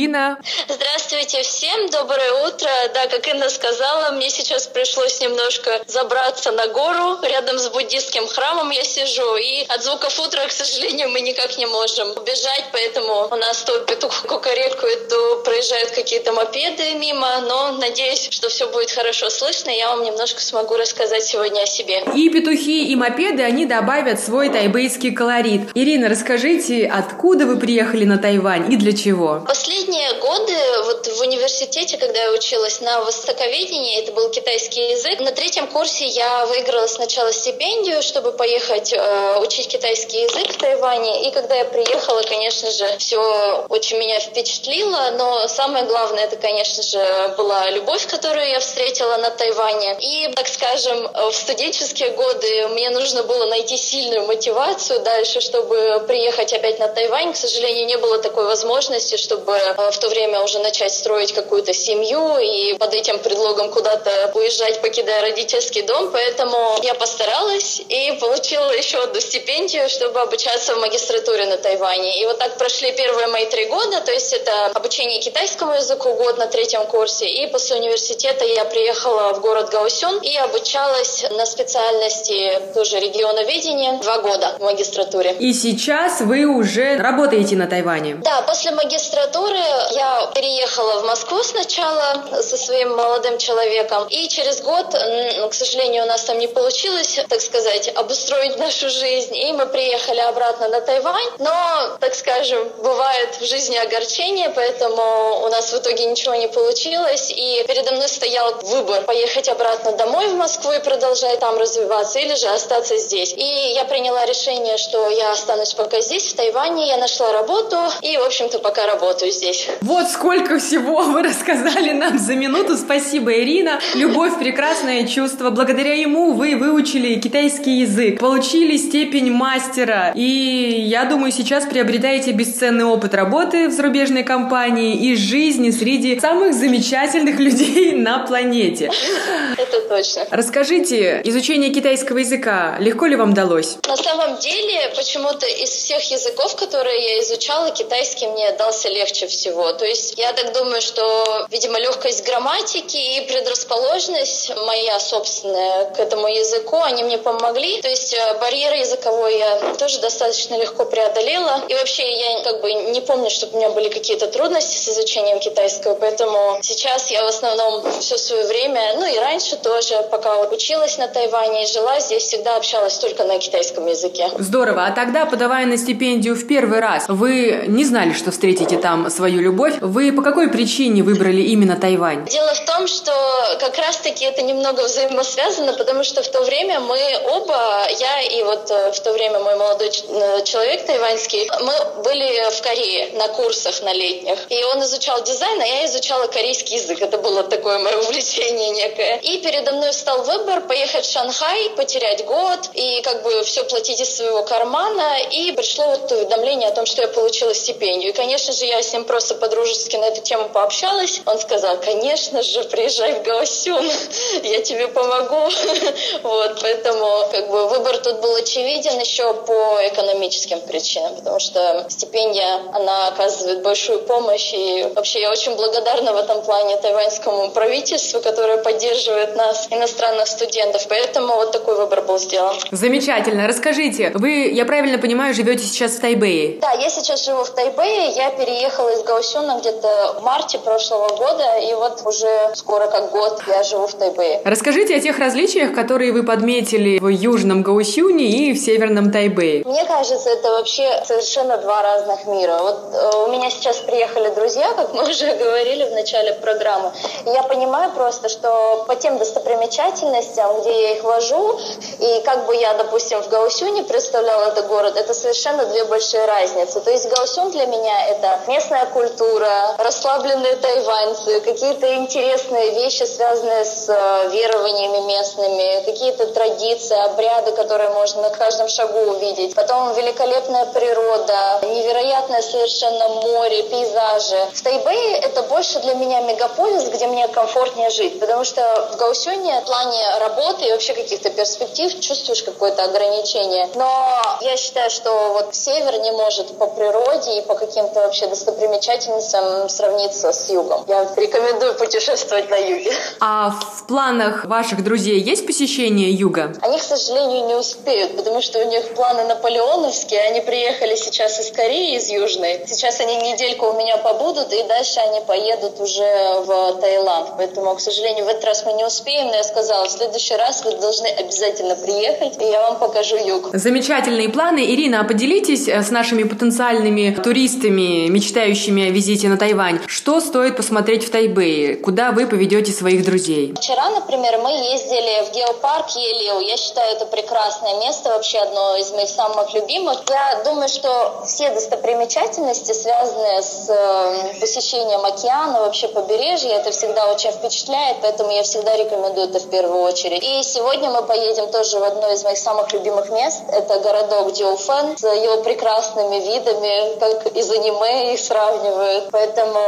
Здравствуйте всем, доброе утро. Да, как Инна сказала, мне сейчас пришлось немножко забраться на гору. Рядом с буддистским храмом я сижу. И от звуков утра, к сожалению, мы никак не можем убежать. Поэтому у нас то петух кукарекает, то проезжают какие-то мопеды мимо. Но надеюсь, что все будет хорошо слышно. И я вам немножко смогу рассказать сегодня о себе. И петухи, и мопеды, они добавят свой тайбейский колорит. Ирина, расскажите, откуда вы приехали на Тайвань и для чего? Последние годы вот в университете, когда я училась на востоковедении, это был китайский язык. На третьем курсе я выиграла сначала стипендию, чтобы поехать э, учить китайский язык в Тайване. И когда я приехала, конечно же, все очень меня впечатлило. Но самое главное, это, конечно же, была любовь, которую я встретила на Тайване. И, так скажем, в студенческие годы мне нужно было найти сильную мотивацию дальше, чтобы приехать опять на Тайвань. К сожалению, не было такой возможности, чтобы э, в то время уже начать строить какую-то семью и под этим предлогом куда-то уезжать, покидая родительский дом, поэтому я постаралась и получила еще одну стипендию, чтобы обучаться в магистратуре на Тайване. И вот так прошли первые мои три года, то есть это обучение китайскому языку год на третьем курсе, и после университета я приехала в город Гаусюн и обучалась на специальности тоже регионоведения два года в магистратуре. И сейчас вы уже работаете на Тайване? Да, после магистратуры я переехала в Москву сначала со своим молодым человеком, и через год, к сожалению, у нас там не получилось, так сказать, обустроить нашу жизнь. И мы приехали обратно на Тайвань. Но, так скажем, бывает в жизни огорчение, поэтому у нас в итоге ничего не получилось. И передо мной стоял выбор поехать обратно домой в Москву и продолжать там развиваться, или же остаться здесь. И я приняла решение, что я останусь пока здесь, в Тайване. Я нашла работу и, в общем-то, пока работаю здесь. Вот сколько всего вы рассказали нам за минуту. Спасибо, Ирина. Любовь – прекрасное чувство. Благодаря ему вы выучили китайский язык, получили степень мастера. И я думаю, сейчас приобретаете бесценный опыт работы в зарубежной компании и жизни среди самых замечательных людей на планете. Это точно. Расскажите, изучение китайского языка легко ли вам далось? На самом деле, почему-то из всех языков, которые я изучала, китайский мне дался легче всего. То есть я так думаю, что, видимо, легкость грамматики и предрасположенность моя собственная к этому языку, они мне помогли. То есть э, барьер языковой я тоже достаточно легко преодолела. И вообще я как бы не помню, чтобы у меня были какие-то трудности с изучением китайского, поэтому сейчас я в основном все свое время, ну и раньше тоже, пока училась на Тайване и жила здесь, всегда общалась только на китайском языке. Здорово. А тогда, подавая на стипендию в первый раз, вы не знали, что встретите там свою любовь. Вы по какой причине выбрали именно Тайвань? Дело в том, что как раз-таки это немного взаимосвязано, потому что в то время мы оба, я и вот э, в то время мой молодой э, человек тайваньский, мы были в Корее на курсах на летних. И он изучал дизайн, а я изучала корейский язык. Это было такое мое увлечение некое. И передо мной встал выбор поехать в Шанхай, потерять год и как бы все платить из своего кармана. И пришло вот уведомление о том, что я получила стипендию. И, конечно же, я с ним просто по-дружески на эту тему пообщалась. Он сказал, конечно же, приезжай в Гаосюн, я тебе помогу. Вот, поэтому как бы выбор тут был очевиден еще по экономическим причинам, потому что стипендия, она оказывает большую помощь. И вообще я очень благодарна в этом плане тайваньскому правительству, которое поддерживает нас, иностранных студентов. Поэтому вот такой выбор был сделан. Замечательно. Расскажите, вы, я правильно понимаю, живете сейчас в Тайбэе? Да, я сейчас живу в Тайбэе. Я переехала из Гаосюна где-то в марте прошлого года, и вот уже скоро как год я живу в Тайбэе. Расскажите о тех различиях, которые вы подметили в южном Гаосюне и в северном Тайбэе. Мне кажется, это вообще совершенно два разных мира. Вот э, у меня сейчас приехали друзья, как мы уже говорили в начале программы. И я понимаю просто, что по тем достопримечательностям, где я их вожу, и как бы я, допустим, в Гаусюне представляла этот город, это совершенно две большие разницы. То есть Гаусюн для меня это местная культура, расслабленные тайваньцы, какие-то интересные вещи, связанные с э, верованиями местными, какие-то традиции, обряды, которые можно на каждом шагу увидеть. Потом великолепная природа, невероятное совершенно море, пейзажи. В Тайбэе это больше для меня мегаполис, где мне комфортнее жить, потому что в Гаусюне в плане работы и вообще каких-то перспектив чувствуешь какое-то ограничение. Но я считаю, что вот север не может по природе и по каким-то вообще достопримечательностям сравниться с югом. Я рекомендую путешествовать на юге. А в планах ваших друзей есть посещение юга? Они, к сожалению, не успеют, потому что у них планы наполеоновские. Они приехали сейчас из Кореи, из Южной. Сейчас они недельку у меня побудут, и дальше они поедут уже в Таиланд. Поэтому, к сожалению, в этот раз мы не успеем, но я сказала, в следующий раз вы должны обязательно приехать, и я вам покажу юг. Замечательные планы. Ирина, а поделитесь э, с нашими потенциальными туристами, мечтающими о визите на Тайвань. Что стоит посмотреть в Тайбэе? Куда вы поведете своих друзей? Вчера, например, мы ездили в геопарк Елеу. Я считаю, это прекрасное место, вообще одно из моих самых любимых. Я думаю, что все достопримечательности, связанные с э, посещением океана, вообще побережья, это всегда очень впечатляет, поэтому я всегда рекомендую это в первую очередь. И сегодня мы поедем тоже в одно из моих самых любимых мест. Это городок Дюфен с его прекрасными видами, как из аниме их сравнивают. Поэтому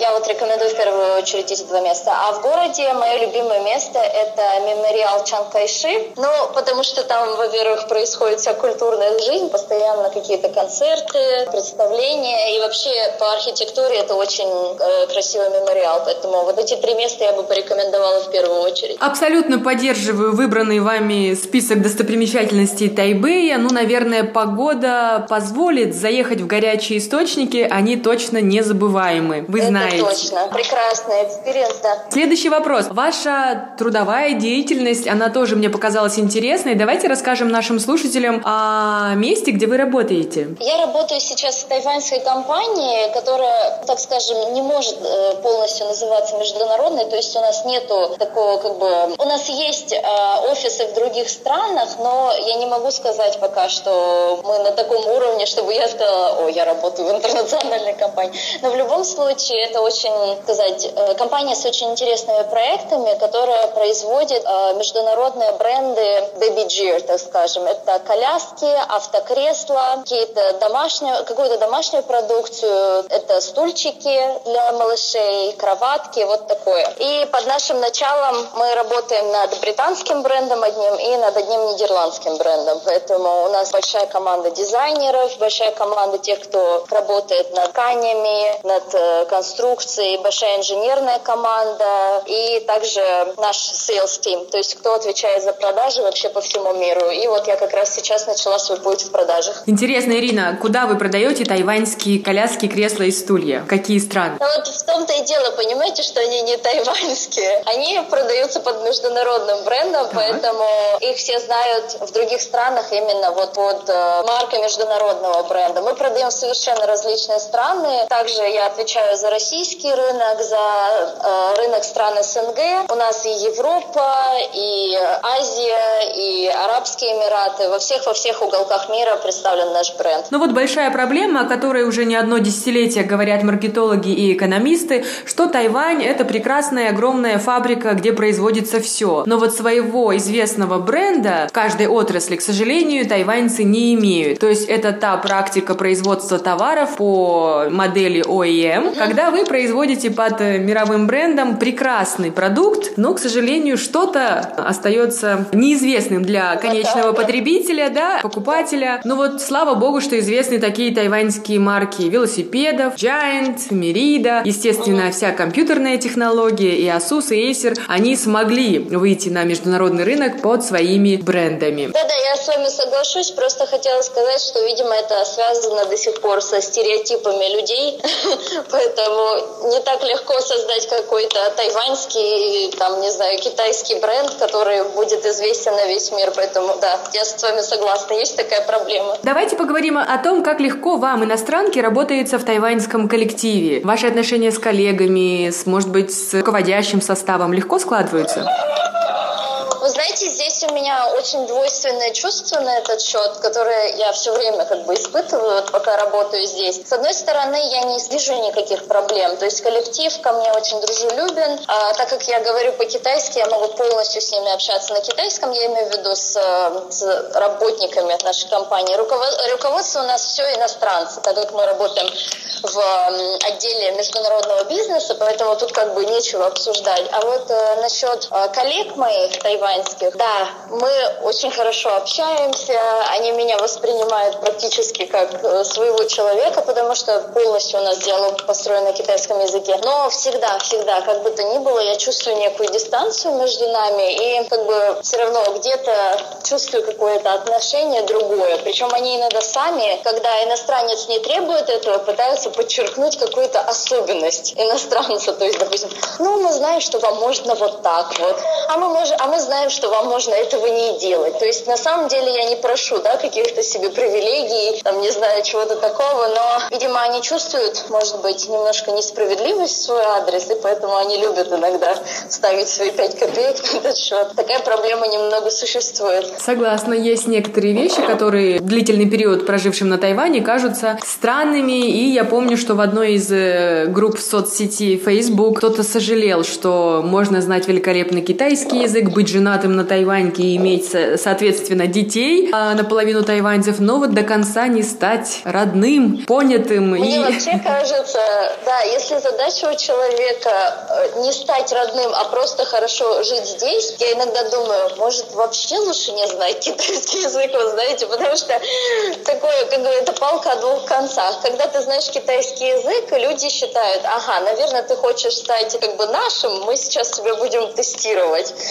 я вот рекомендую в первую очередь эти два места. А в городе мое любимое место это мемориал Чан Кайши. Ну, потому что там, во-первых, происходит вся культурная жизнь, постоянно какие-то концерты, представления. И вообще по архитектуре это очень э, красивый мемориал. Поэтому вот эти три места я бы порекомендовала в первую очередь. Абсолютно поддерживаю выбранный вами список достопримечательностей Тайбэя. Ну, наверное, погода позволит заехать в горячие источники. Они точно незабываемы. Вы это знаете. точно. Прекрасный experience, да. Следующий вопрос. Ваша трудовая деятельность, она тоже мне показалась интересной. Давайте расскажем нашим слушателям о месте, где вы работаете. Я работаю сейчас в тайваньской компании, которая, так скажем, не может э, полностью называться международной, то есть у нас нету такого как бы... У нас есть э, офисы в других странах, но я не могу сказать пока, что мы на таком уровне, чтобы я сказала, о, я работаю в интернациональной компании. Но в любом случае это очень, сказать, э, компания с очень интересными проектами, которая производит э, международные бренды Baby Gear, так скажем. Это коляски, автокресла, какие-то домашнюю, какую-то домашнюю продукцию, это стульчики для малышей, кроватки, вот такое. И под нашим началом мы работаем над британским брендом одним и над одним нидерландским брендом. Поэтому у нас большая команда дизайнеров, большая команда тех, кто работает над тканями, над э, конструкцией, большая инженерная команда и также наш sales team, то есть кто отвечает за продажи вообще по всему миру. И вот я как раз сейчас начала свой путь в продажах. Интересно, Ирина, куда вы продаете тайваньские коляски, кресла и стулья? Какие страны? Ну вот в том-то и дело, понимаете, что они не тайваньские. Они продаются под международным брендом, Так. поэтому их все знают в других странах именно вот под э, маркой международного бренда. Мы продаем совершенно различные страны. Также я отвечаю за российский рынок, за э, рынок стран СНГ. У нас и Европа, и Азия, и Арабские Эмираты. Во всех, во всех уголках мира представлен наш бренд. Ну вот большая проблема, о которой уже не одно десятилетие говорят маркетологи и экономисты, что Тайвань – это прекрасная огромная фабрика, где производится все. Но вот своего известного бренда в каждой отрасли, к сожалению, тайваньцы не имеют. То есть это та практика производства товаров по модели OEM, когда вы производите под мировым брендом прекрасный продукт, но, к сожалению, что-то остается неизвестным для конечного потребителя, да, покупателя. Но вот слава богу, что известны такие тайваньские марки велосипедов, Giant, Merida, естественно, вся компьютерная технология и Asus, и Acer, они смогли выйти на международный рынок под своими брендами. Да-да, я с вами соглашусь, просто хотела сказать, что, видимо, это связано до сих пор со стереотипами людей, поэтому не так легко создать какой-то тайваньский, там, не знаю, китайский бренд, который будет известен на весь мир, поэтому, да, я с вами согласна, есть такая проблема. Давайте поговорим о том, как легко вам, иностранке, работается в тайваньском коллективе. Ваши отношения с коллегами, с, может быть, с руководящим составом легко складываются? Вы знаете, здесь у меня очень двойственное чувство на этот счет, которое я все время как бы испытываю, вот пока работаю здесь. С одной стороны, я не вижу никаких проблем. То есть коллектив ко мне очень дружелюбен. А, так как я говорю по-китайски, я могу полностью с ними общаться на китайском. Я имею в виду с, с работниками нашей компании. Руководство у нас все иностранцы, так как мы работаем в отделе международного бизнеса, поэтому тут как бы нечего обсуждать. А вот э, насчет э, коллег моих тайваньских, да, мы очень хорошо общаемся, они меня воспринимают практически как э, своего человека, потому что полностью у нас диалог построен на китайском языке. Но всегда, всегда, как бы то ни было, я чувствую некую дистанцию между нами и как бы все равно где-то чувствую какое-то отношение другое. Причем они иногда сами, когда иностранец не требует этого, пытаются подчеркнуть какую-то особенность иностранца. То есть, допустим, ну, мы знаем, что вам можно вот так вот, а мы, можем, а мы знаем, что вам можно этого не делать. То есть, на самом деле, я не прошу, да, каких-то себе привилегий, там, не знаю, чего-то такого, но, видимо, они чувствуют, может быть, немножко несправедливость в свой адрес, и поэтому они любят иногда ставить свои пять копеек на этот счет. Такая проблема немного существует. Согласна, есть некоторые вещи, которые длительный период прожившим на Тайване кажутся странными, и я помню, помню, что в одной из э, групп в соцсети Facebook кто-то сожалел, что можно знать великолепный китайский язык, быть женатым на тайваньке и иметь, соответственно, детей а, наполовину тайваньцев, но вот до конца не стать родным, понятым. Мне и... вообще кажется, да, если задача у человека э, не стать родным, а просто хорошо жить здесь, я иногда думаю, может, вообще лучше не знать китайский язык, вы знаете, потому что такое, как говорится, палка о двух концах. Когда ты знаешь китайский язык, люди считают, ага, наверное, ты хочешь стать как бы нашим, мы сейчас тебя будем тестировать.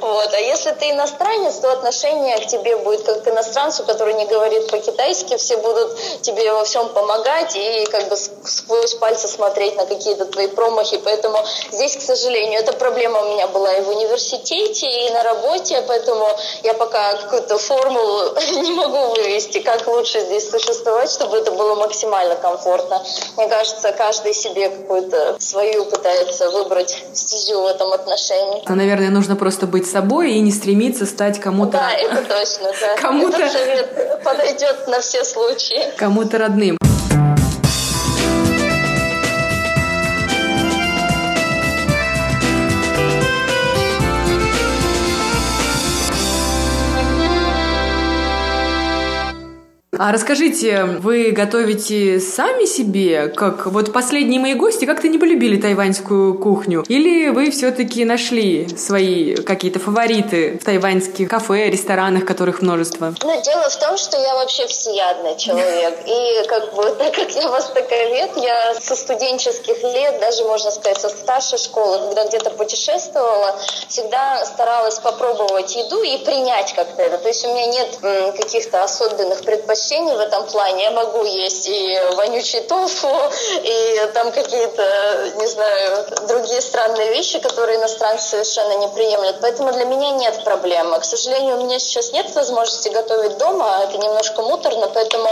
Вот. А если ты иностранец, то отношение к тебе будет как к иностранцу, который не говорит по-китайски, все будут тебе во всем помогать и как бы сквозь пальцы смотреть на какие-то твои промахи. Поэтому здесь, к сожалению, эта проблема у меня была и в университете, и на работе, поэтому я пока какую-то формулу не могу вывести, как лучше здесь существовать, чтобы это было максимально комфортно комфортно. Мне кажется, каждый себе какую-то свою пытается выбрать стезю в этом отношении. А, наверное, нужно просто быть собой и не стремиться стать кому-то... Да, это точно, да. Кому-то... Этот совет подойдет на все случаи. Кому-то родным. А расскажите, вы готовите сами себе, как вот последние мои гости как-то не полюбили тайваньскую кухню? Или вы все-таки нашли свои какие-то фавориты в тайваньских кафе, ресторанах, которых множество? Ну, дело в том, что я вообще всеядный человек. И как бы, так как я востоковед, я со студенческих лет, даже можно сказать, со старшей школы, когда где-то путешествовала, всегда старалась попробовать еду и принять как-то это. То есть у меня нет каких-то особенных предпочтений предпочтений в этом плане. Я могу есть и вонючий тофу, и там какие-то, не знаю, другие странные вещи, которые иностранцы совершенно не приемлют. Поэтому для меня нет проблемы. К сожалению, у меня сейчас нет возможности готовить дома, это немножко муторно, поэтому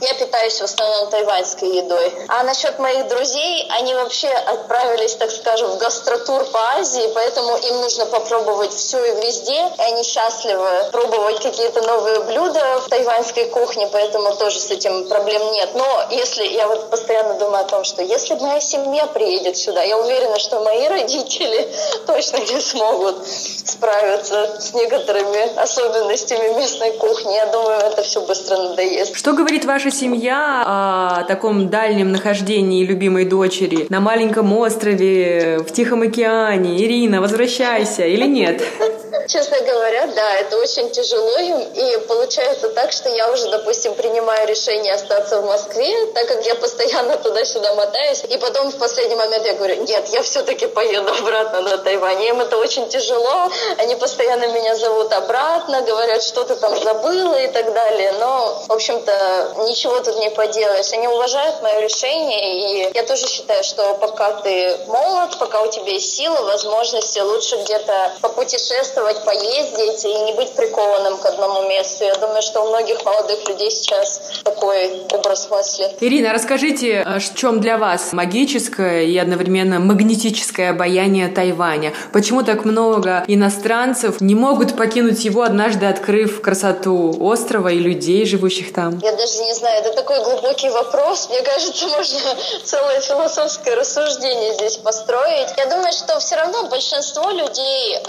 я питаюсь в основном тайваньской едой. А насчет моих друзей, они вообще отправились, так скажем, в гастротур по Азии, поэтому им нужно попробовать все и везде. И они счастливы пробовать какие-то новые блюда в тайваньской кухне, поэтому тоже с этим проблем нет. Но если я вот постоянно думаю о том, что если моя семья приедет сюда, я уверена, что мои родители точно не смогут справиться с некоторыми особенностями местной кухни. Я думаю, это все быстро надоест. Что говорит ваша семья о таком дальнем нахождении любимой дочери на маленьком острове в Тихом океане? Ирина, возвращайся или нет? Честно говоря, да, это очень тяжело им. И получается так, что я уже, допустим, принимаю решение остаться в Москве, так как я постоянно туда-сюда мотаюсь. И потом в последний момент я говорю, нет, я все-таки поеду обратно на Тайвань. Им это очень тяжело. Они постоянно меня зовут обратно, говорят, что ты там забыла и так далее. Но, в общем-то, ничего тут не поделаешь. Они уважают мое решение. И я тоже считаю, что пока ты молод, пока у тебя есть силы, возможности, лучше где-то попутешествовать, погулять, поездить и не быть прикованным к одному месту. Я думаю, что у многих молодых людей сейчас такой образ мысли. Ирина, расскажите, а в чем для вас магическое и одновременно магнетическое обаяние Тайваня? Почему так много иностранцев не могут покинуть его, однажды открыв красоту острова и людей, живущих там? Я даже не знаю, это такой глубокий вопрос. Мне кажется, можно целое философское рассуждение здесь построить. Я думаю, что все равно большинство людей э,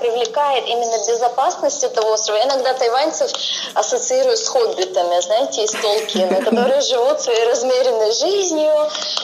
привлекает привлекает именно безопасность этого острова. Я иногда тайваньцев ассоциирую с хоббитами, знаете, из Толкина, которые живут своей размеренной жизнью.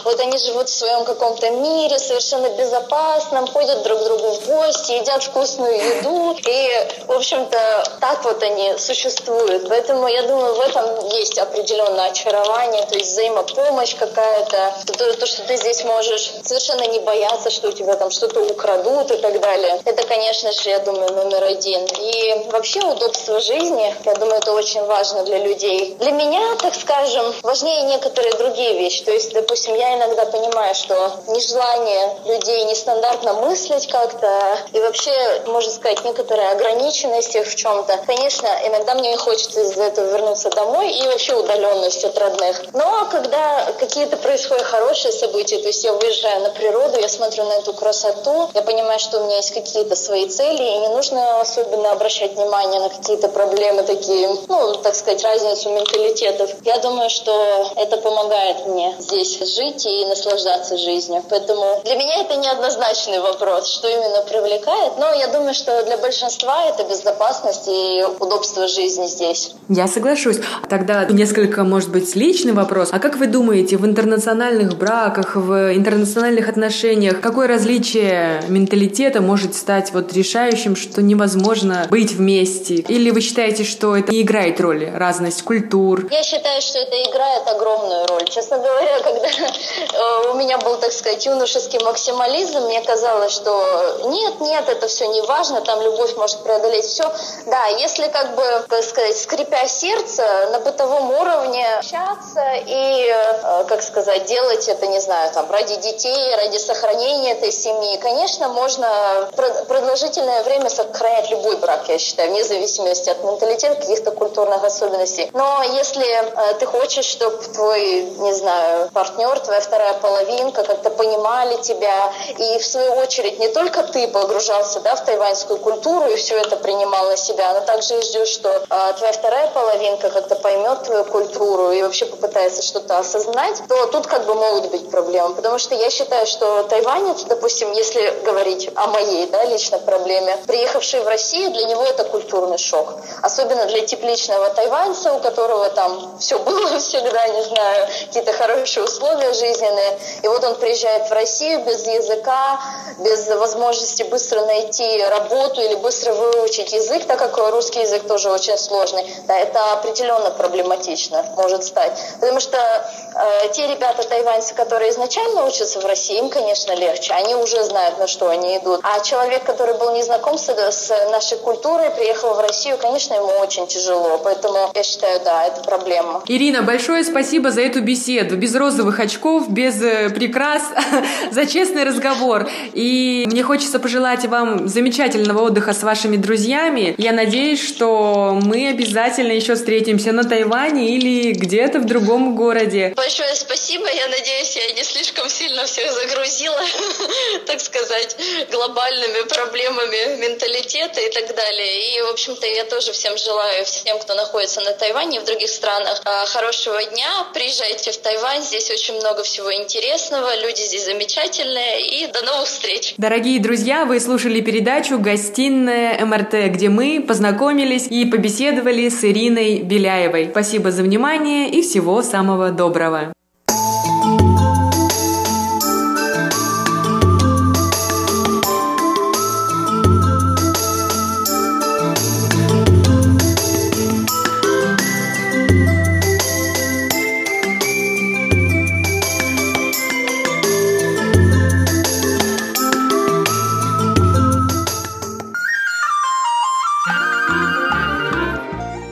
Вот они живут в своем каком-то мире, совершенно безопасном, ходят друг к другу в гости, едят вкусную еду. И, в общем-то, так вот они существуют. Поэтому я думаю, в этом есть определенное очарование, то есть взаимопомощь какая-то, то, то, что ты здесь можешь совершенно не бояться, что у тебя там что-то украдут и так далее. Это, конечно же, я думаю, номер один. И вообще удобство жизни, я думаю, это очень важно для людей. Для меня, так скажем, важнее некоторые другие вещи. То есть, допустим, я иногда понимаю, что нежелание людей нестандартно мыслить как-то и вообще, можно сказать, некоторая ограниченность их в чем-то. Конечно, иногда мне хочется из-за этого вернуться домой и вообще удаленность от родных. Но когда какие-то происходят хорошие события, то есть я выезжаю на природу, я смотрю на эту красоту, я понимаю, что у меня есть какие-то свои цели, не нужно особенно обращать внимание на какие-то проблемы такие, ну, так сказать, разницу менталитетов. Я думаю, что это помогает мне здесь жить и наслаждаться жизнью. Поэтому для меня это неоднозначный вопрос, что именно привлекает. Но я думаю, что для большинства это безопасность и удобство жизни здесь. Я соглашусь. Тогда несколько, может быть, личный вопрос. А как вы думаете, в интернациональных браках, в интернациональных отношениях, какое различие менталитета может стать вот решающим, что невозможно быть вместе? Или вы считаете, что это не играет роли, разность культур? Я считаю, что это играет огромную роль. Честно говоря, когда э, у меня был, так сказать, юношеский максимализм, мне казалось, что нет, нет, это все не важно, там любовь может преодолеть все. Да, если как бы, как сказать, скрипя сердце, на бытовом уровне общаться и, э, как сказать, делать это, не знаю, там, ради детей, ради сохранения этой семьи, конечно, можно продолжительное время сохранять любой брак, я считаю, вне зависимости от менталитета, каких-то культурных особенностей. Но если э, ты хочешь, чтобы твой, не знаю, партнер, твоя вторая половинка как-то понимали тебя, и в свою очередь не только ты погружался да, в тайваньскую культуру и все это принимал на себя, но также и ждешь, что э, твоя вторая половинка как-то поймет твою культуру и вообще попытается что-то осознать, то тут как бы могут быть проблемы. Потому что я считаю, что тайванец, допустим, если говорить о моей да, личной проблеме, приехавший в Россию, для него это культурный шок. Особенно для тепличного тайваньца, у которого там все было всегда, не знаю, какие-то хорошие условия жизненные. И вот он приезжает в Россию без языка, без возможности быстро найти работу или быстро выучить язык, так как русский язык тоже очень сложный, да, это определенно проблематично может стать. Потому что э, те ребята тайваньцы, которые изначально учатся в России, им, конечно, легче. Они уже знают, на что они идут. А человек, который был не знаком с, с нашей культурой, приехал в Россию, конечно, ему очень тяжело. Поэтому я считаю, да, это проблема. Ирина, большое спасибо за эту беседу. Без розовых очков, без э, прикрас, за честный разговор. И мне хочется пожелать вам замечательного отдыха с вашими друзьями. Я надеюсь, что мы обязательно еще встретимся на Тайване или где-то в другом городе. Большое спасибо. Я надеюсь, я не слишком сильно всех загрузила, так сказать, глобальными проблемами менталитета и так далее. И, в общем-то, я тоже всем желаю, всем, кто находится на Тайване и в других странах, а, хорошего дня. Приезжайте в Тайвань. Здесь очень много всего интересного. Люди здесь замечательные. И до новых встреч. Дорогие друзья, вы слушали передачу «Гостиная МРТ», где мы познакомились и побеседовали с Ириной Беляевой. Спасибо за внимание и всего самого доброго.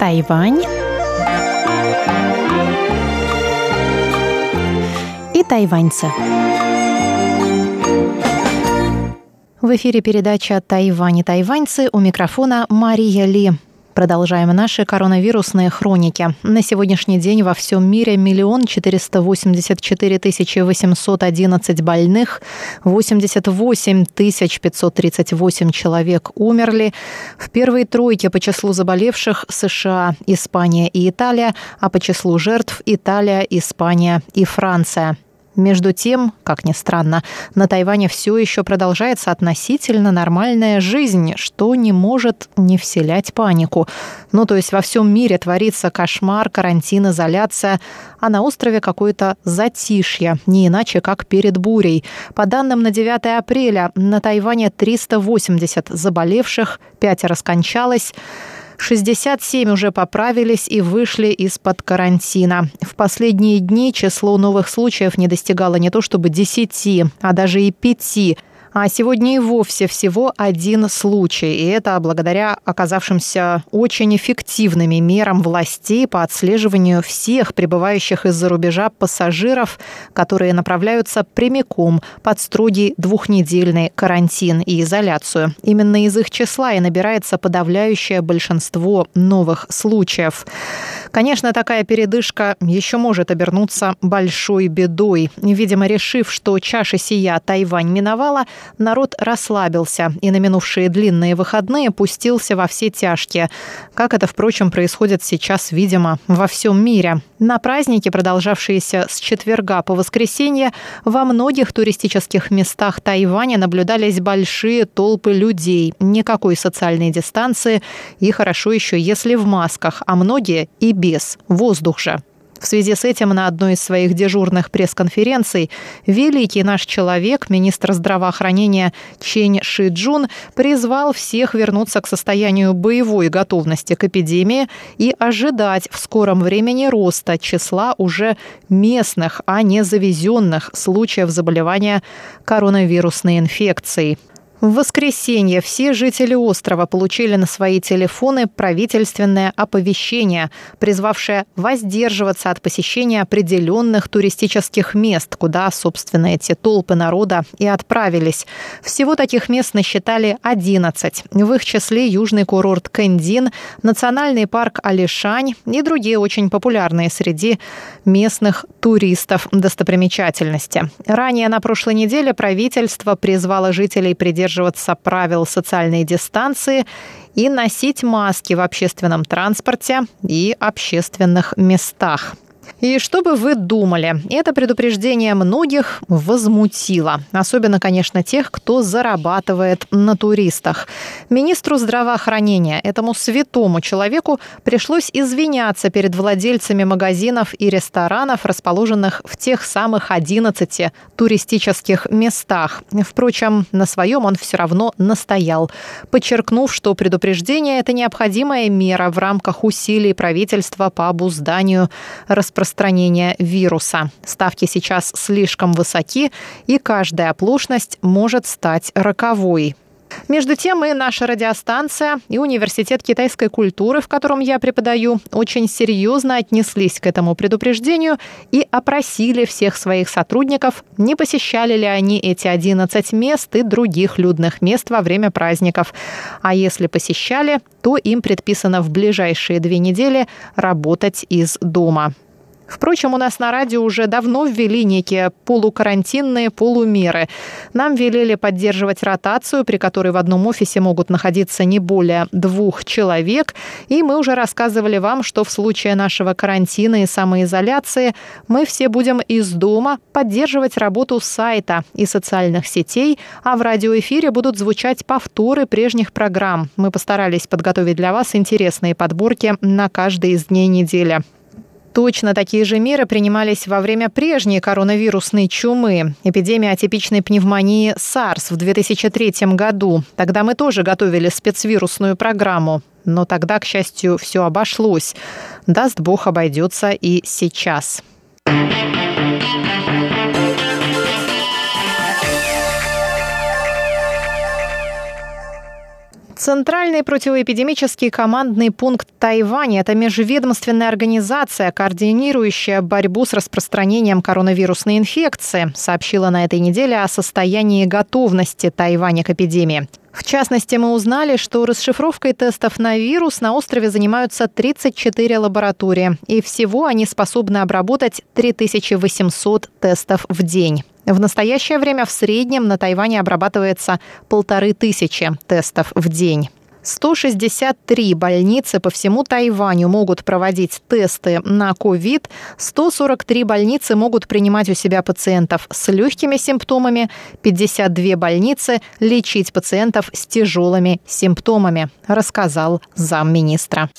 Тайвань и тайваньцы. В эфире передача «Тайвань и тайваньцы» у микрофона Мария Ли. Продолжаем наши коронавирусные хроники. На сегодняшний день во всем мире миллион четыреста восемьдесят четыре тысячи восемьсот одиннадцать больных, восемьдесят восемь тысяч пятьсот тридцать восемь человек умерли. В первой тройке по числу заболевших США, Испания и Италия, а по числу жертв Италия, Испания и Франция. Между тем, как ни странно, на Тайване все еще продолжается относительно нормальная жизнь, что не может не вселять панику. Ну, то есть во всем мире творится кошмар, карантин, изоляция, а на острове какое-то затишье, не иначе, как перед бурей. По данным на 9 апреля на Тайване 380 заболевших, пятеро скончалось. 67 уже поправились и вышли из-под карантина. В последние дни число новых случаев не достигало не то чтобы 10, а даже и 5. А сегодня и вовсе всего один случай. И это благодаря оказавшимся очень эффективными мерам властей по отслеживанию всех прибывающих из-за рубежа пассажиров, которые направляются прямиком под строгий двухнедельный карантин и изоляцию. Именно из их числа и набирается подавляющее большинство новых случаев. Конечно, такая передышка еще может обернуться большой бедой. Видимо, решив, что чаша сия Тайвань миновала, народ расслабился и на минувшие длинные выходные пустился во все тяжкие, как это, впрочем, происходит сейчас, видимо, во всем мире. На праздники, продолжавшиеся с четверга по воскресенье, во многих туристических местах Тайваня наблюдались большие толпы людей, никакой социальной дистанции и хорошо еще, если в масках, а многие и без, воздух же. В связи с этим на одной из своих дежурных пресс-конференций великий наш человек, министр здравоохранения Чень Шиджун, призвал всех вернуться к состоянию боевой готовности к эпидемии и ожидать в скором времени роста числа уже местных, а не завезенных случаев заболевания коронавирусной инфекцией. В воскресенье все жители острова получили на свои телефоны правительственное оповещение, призвавшее воздерживаться от посещения определенных туристических мест, куда, собственно, эти толпы народа и отправились. Всего таких мест насчитали 11. В их числе южный курорт Кэндин, национальный парк Алишань и другие очень популярные среди местных туристов достопримечательности. Ранее на прошлой неделе правительство призвало жителей придерживаться придерживаться правил социальной дистанции и носить маски в общественном транспорте и общественных местах. И что бы вы думали, это предупреждение многих возмутило. Особенно, конечно, тех, кто зарабатывает на туристах. Министру здравоохранения, этому святому человеку, пришлось извиняться перед владельцами магазинов и ресторанов, расположенных в тех самых 11 туристических местах. Впрочем, на своем он все равно настоял, подчеркнув, что предупреждение – это необходимая мера в рамках усилий правительства по обузданию распространения распространения вируса. Ставки сейчас слишком высоки, и каждая оплошность может стать роковой. Между тем и наша радиостанция, и Университет китайской культуры, в котором я преподаю, очень серьезно отнеслись к этому предупреждению и опросили всех своих сотрудников, не посещали ли они эти 11 мест и других людных мест во время праздников. А если посещали, то им предписано в ближайшие две недели работать из дома. Впрочем, у нас на радио уже давно ввели некие полукарантинные полумеры. Нам велели поддерживать ротацию, при которой в одном офисе могут находиться не более двух человек. И мы уже рассказывали вам, что в случае нашего карантина и самоизоляции мы все будем из дома поддерживать работу сайта и социальных сетей, а в радиоэфире будут звучать повторы прежних программ. Мы постарались подготовить для вас интересные подборки на каждый из дней недели. Точно такие же меры принимались во время прежней коронавирусной чумы, эпидемии атипичной пневмонии SARS в 2003 году. Тогда мы тоже готовили спецвирусную программу. Но тогда, к счастью, все обошлось. Даст Бог, обойдется и сейчас. Центральный противоэпидемический командный пункт Тайваня – это межведомственная организация, координирующая борьбу с распространением коронавирусной инфекции, сообщила на этой неделе о состоянии готовности Тайваня к эпидемии. В частности, мы узнали, что расшифровкой тестов на вирус на острове занимаются 34 лаборатории, и всего они способны обработать 3800 тестов в день. В настоящее время в среднем на Тайване обрабатывается полторы тысячи тестов в день. 163 больницы по всему Тайваню могут проводить тесты на ковид, 143 больницы могут принимать у себя пациентов с легкими симптомами, 52 больницы лечить пациентов с тяжелыми симптомами, рассказал замминистра.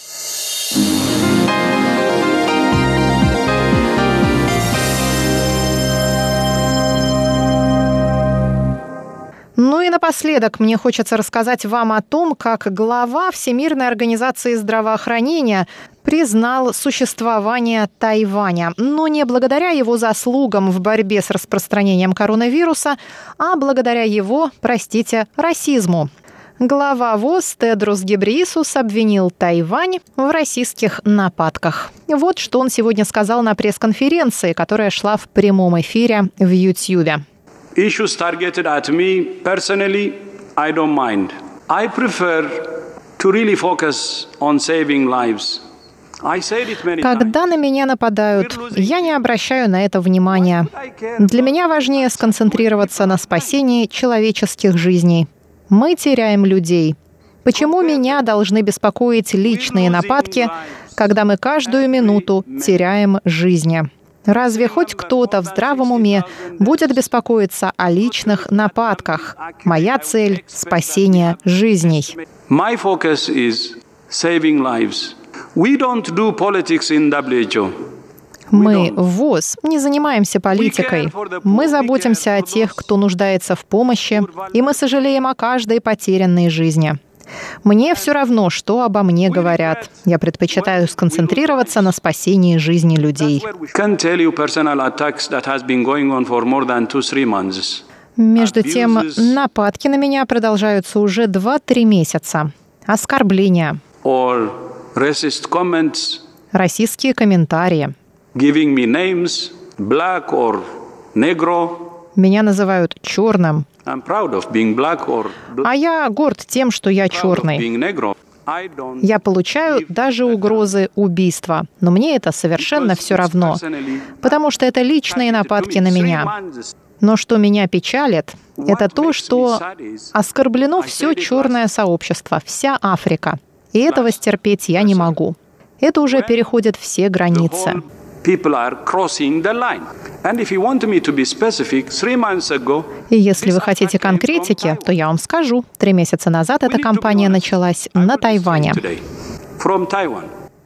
Ну и напоследок мне хочется рассказать вам о том, как глава Всемирной организации здравоохранения признал существование Тайваня, но не благодаря его заслугам в борьбе с распространением коронавируса, а благодаря его, простите, расизму. Глава ВОЗ Тедрус Гебрисус обвинил Тайвань в российских нападках. Вот что он сегодня сказал на пресс-конференции, которая шла в прямом эфире в Ютьюбе issues targeted at me personally, I don't mind. I prefer to really focus on saving lives. Когда на меня нападают, я не обращаю на это внимания. Для меня важнее сконцентрироваться на спасении человеческих жизней. Мы теряем людей. Почему меня должны беспокоить личные нападки, когда мы каждую минуту теряем жизни? Разве хоть кто-то в здравом уме будет беспокоиться о личных нападках? Моя цель — спасение жизней. My focus is saving lives. We don't do politics in WHO. Мы в ВОЗ не занимаемся политикой. Мы заботимся о тех, кто нуждается в помощи, и мы сожалеем о каждой потерянной жизни. Мне все равно, что обо мне говорят. Я предпочитаю сконцентрироваться на спасении жизни людей. Между тем, нападки на меня продолжаются уже 2-3 месяца. Оскорбления. Российские комментарии. Меня называют черным, а я горд тем, что я черный. Я получаю даже угрозы убийства, но мне это совершенно все равно, потому что это личные нападки на меня. Но что меня печалит, это то, что оскорблено все черное сообщество, вся Африка. И этого стерпеть я не могу. Это уже переходит все границы. И если вы хотите конкретики, то я вам скажу. Три месяца назад эта кампания началась на Тайване.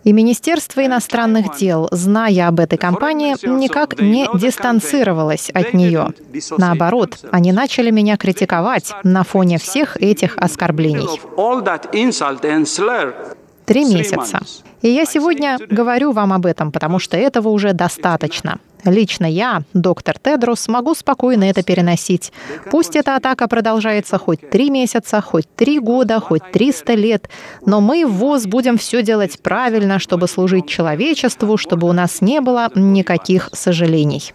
И Министерство иностранных дел, зная об этой кампании, никак не дистанцировалось от нее. Наоборот, они начали меня критиковать на фоне всех этих оскорблений. Три месяца. И я сегодня говорю вам об этом, потому что этого уже достаточно. Лично я, доктор Тедрос, могу спокойно это переносить. Пусть эта атака продолжается хоть три месяца, хоть три года, хоть триста лет, но мы в ВОЗ будем все делать правильно, чтобы служить человечеству, чтобы у нас не было никаких сожалений.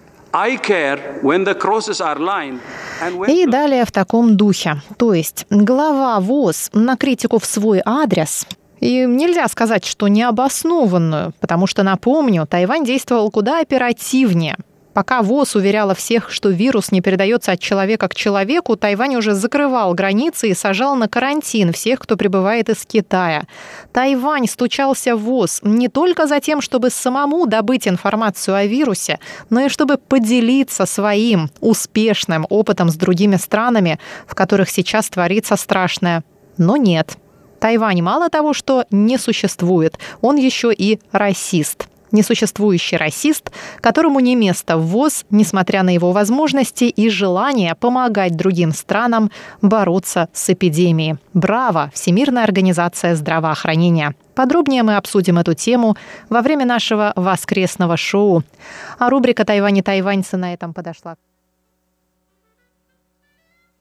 И далее в таком духе. То есть глава ВОЗ на критику в свой адрес и нельзя сказать, что необоснованную, потому что, напомню, Тайвань действовал куда оперативнее. Пока ВОЗ уверяла всех, что вирус не передается от человека к человеку, Тайвань уже закрывал границы и сажал на карантин всех, кто прибывает из Китая. Тайвань стучался в ВОЗ не только за тем, чтобы самому добыть информацию о вирусе, но и чтобы поделиться своим успешным опытом с другими странами, в которых сейчас творится страшное. Но нет. Тайвань мало того, что не существует, он еще и расист несуществующий расист, которому не место в ВОЗ, несмотря на его возможности и желание помогать другим странам бороться с эпидемией. Браво! Всемирная организация здравоохранения. Подробнее мы обсудим эту тему во время нашего воскресного шоу. А рубрика «Тайвань и тайваньцы» на этом подошла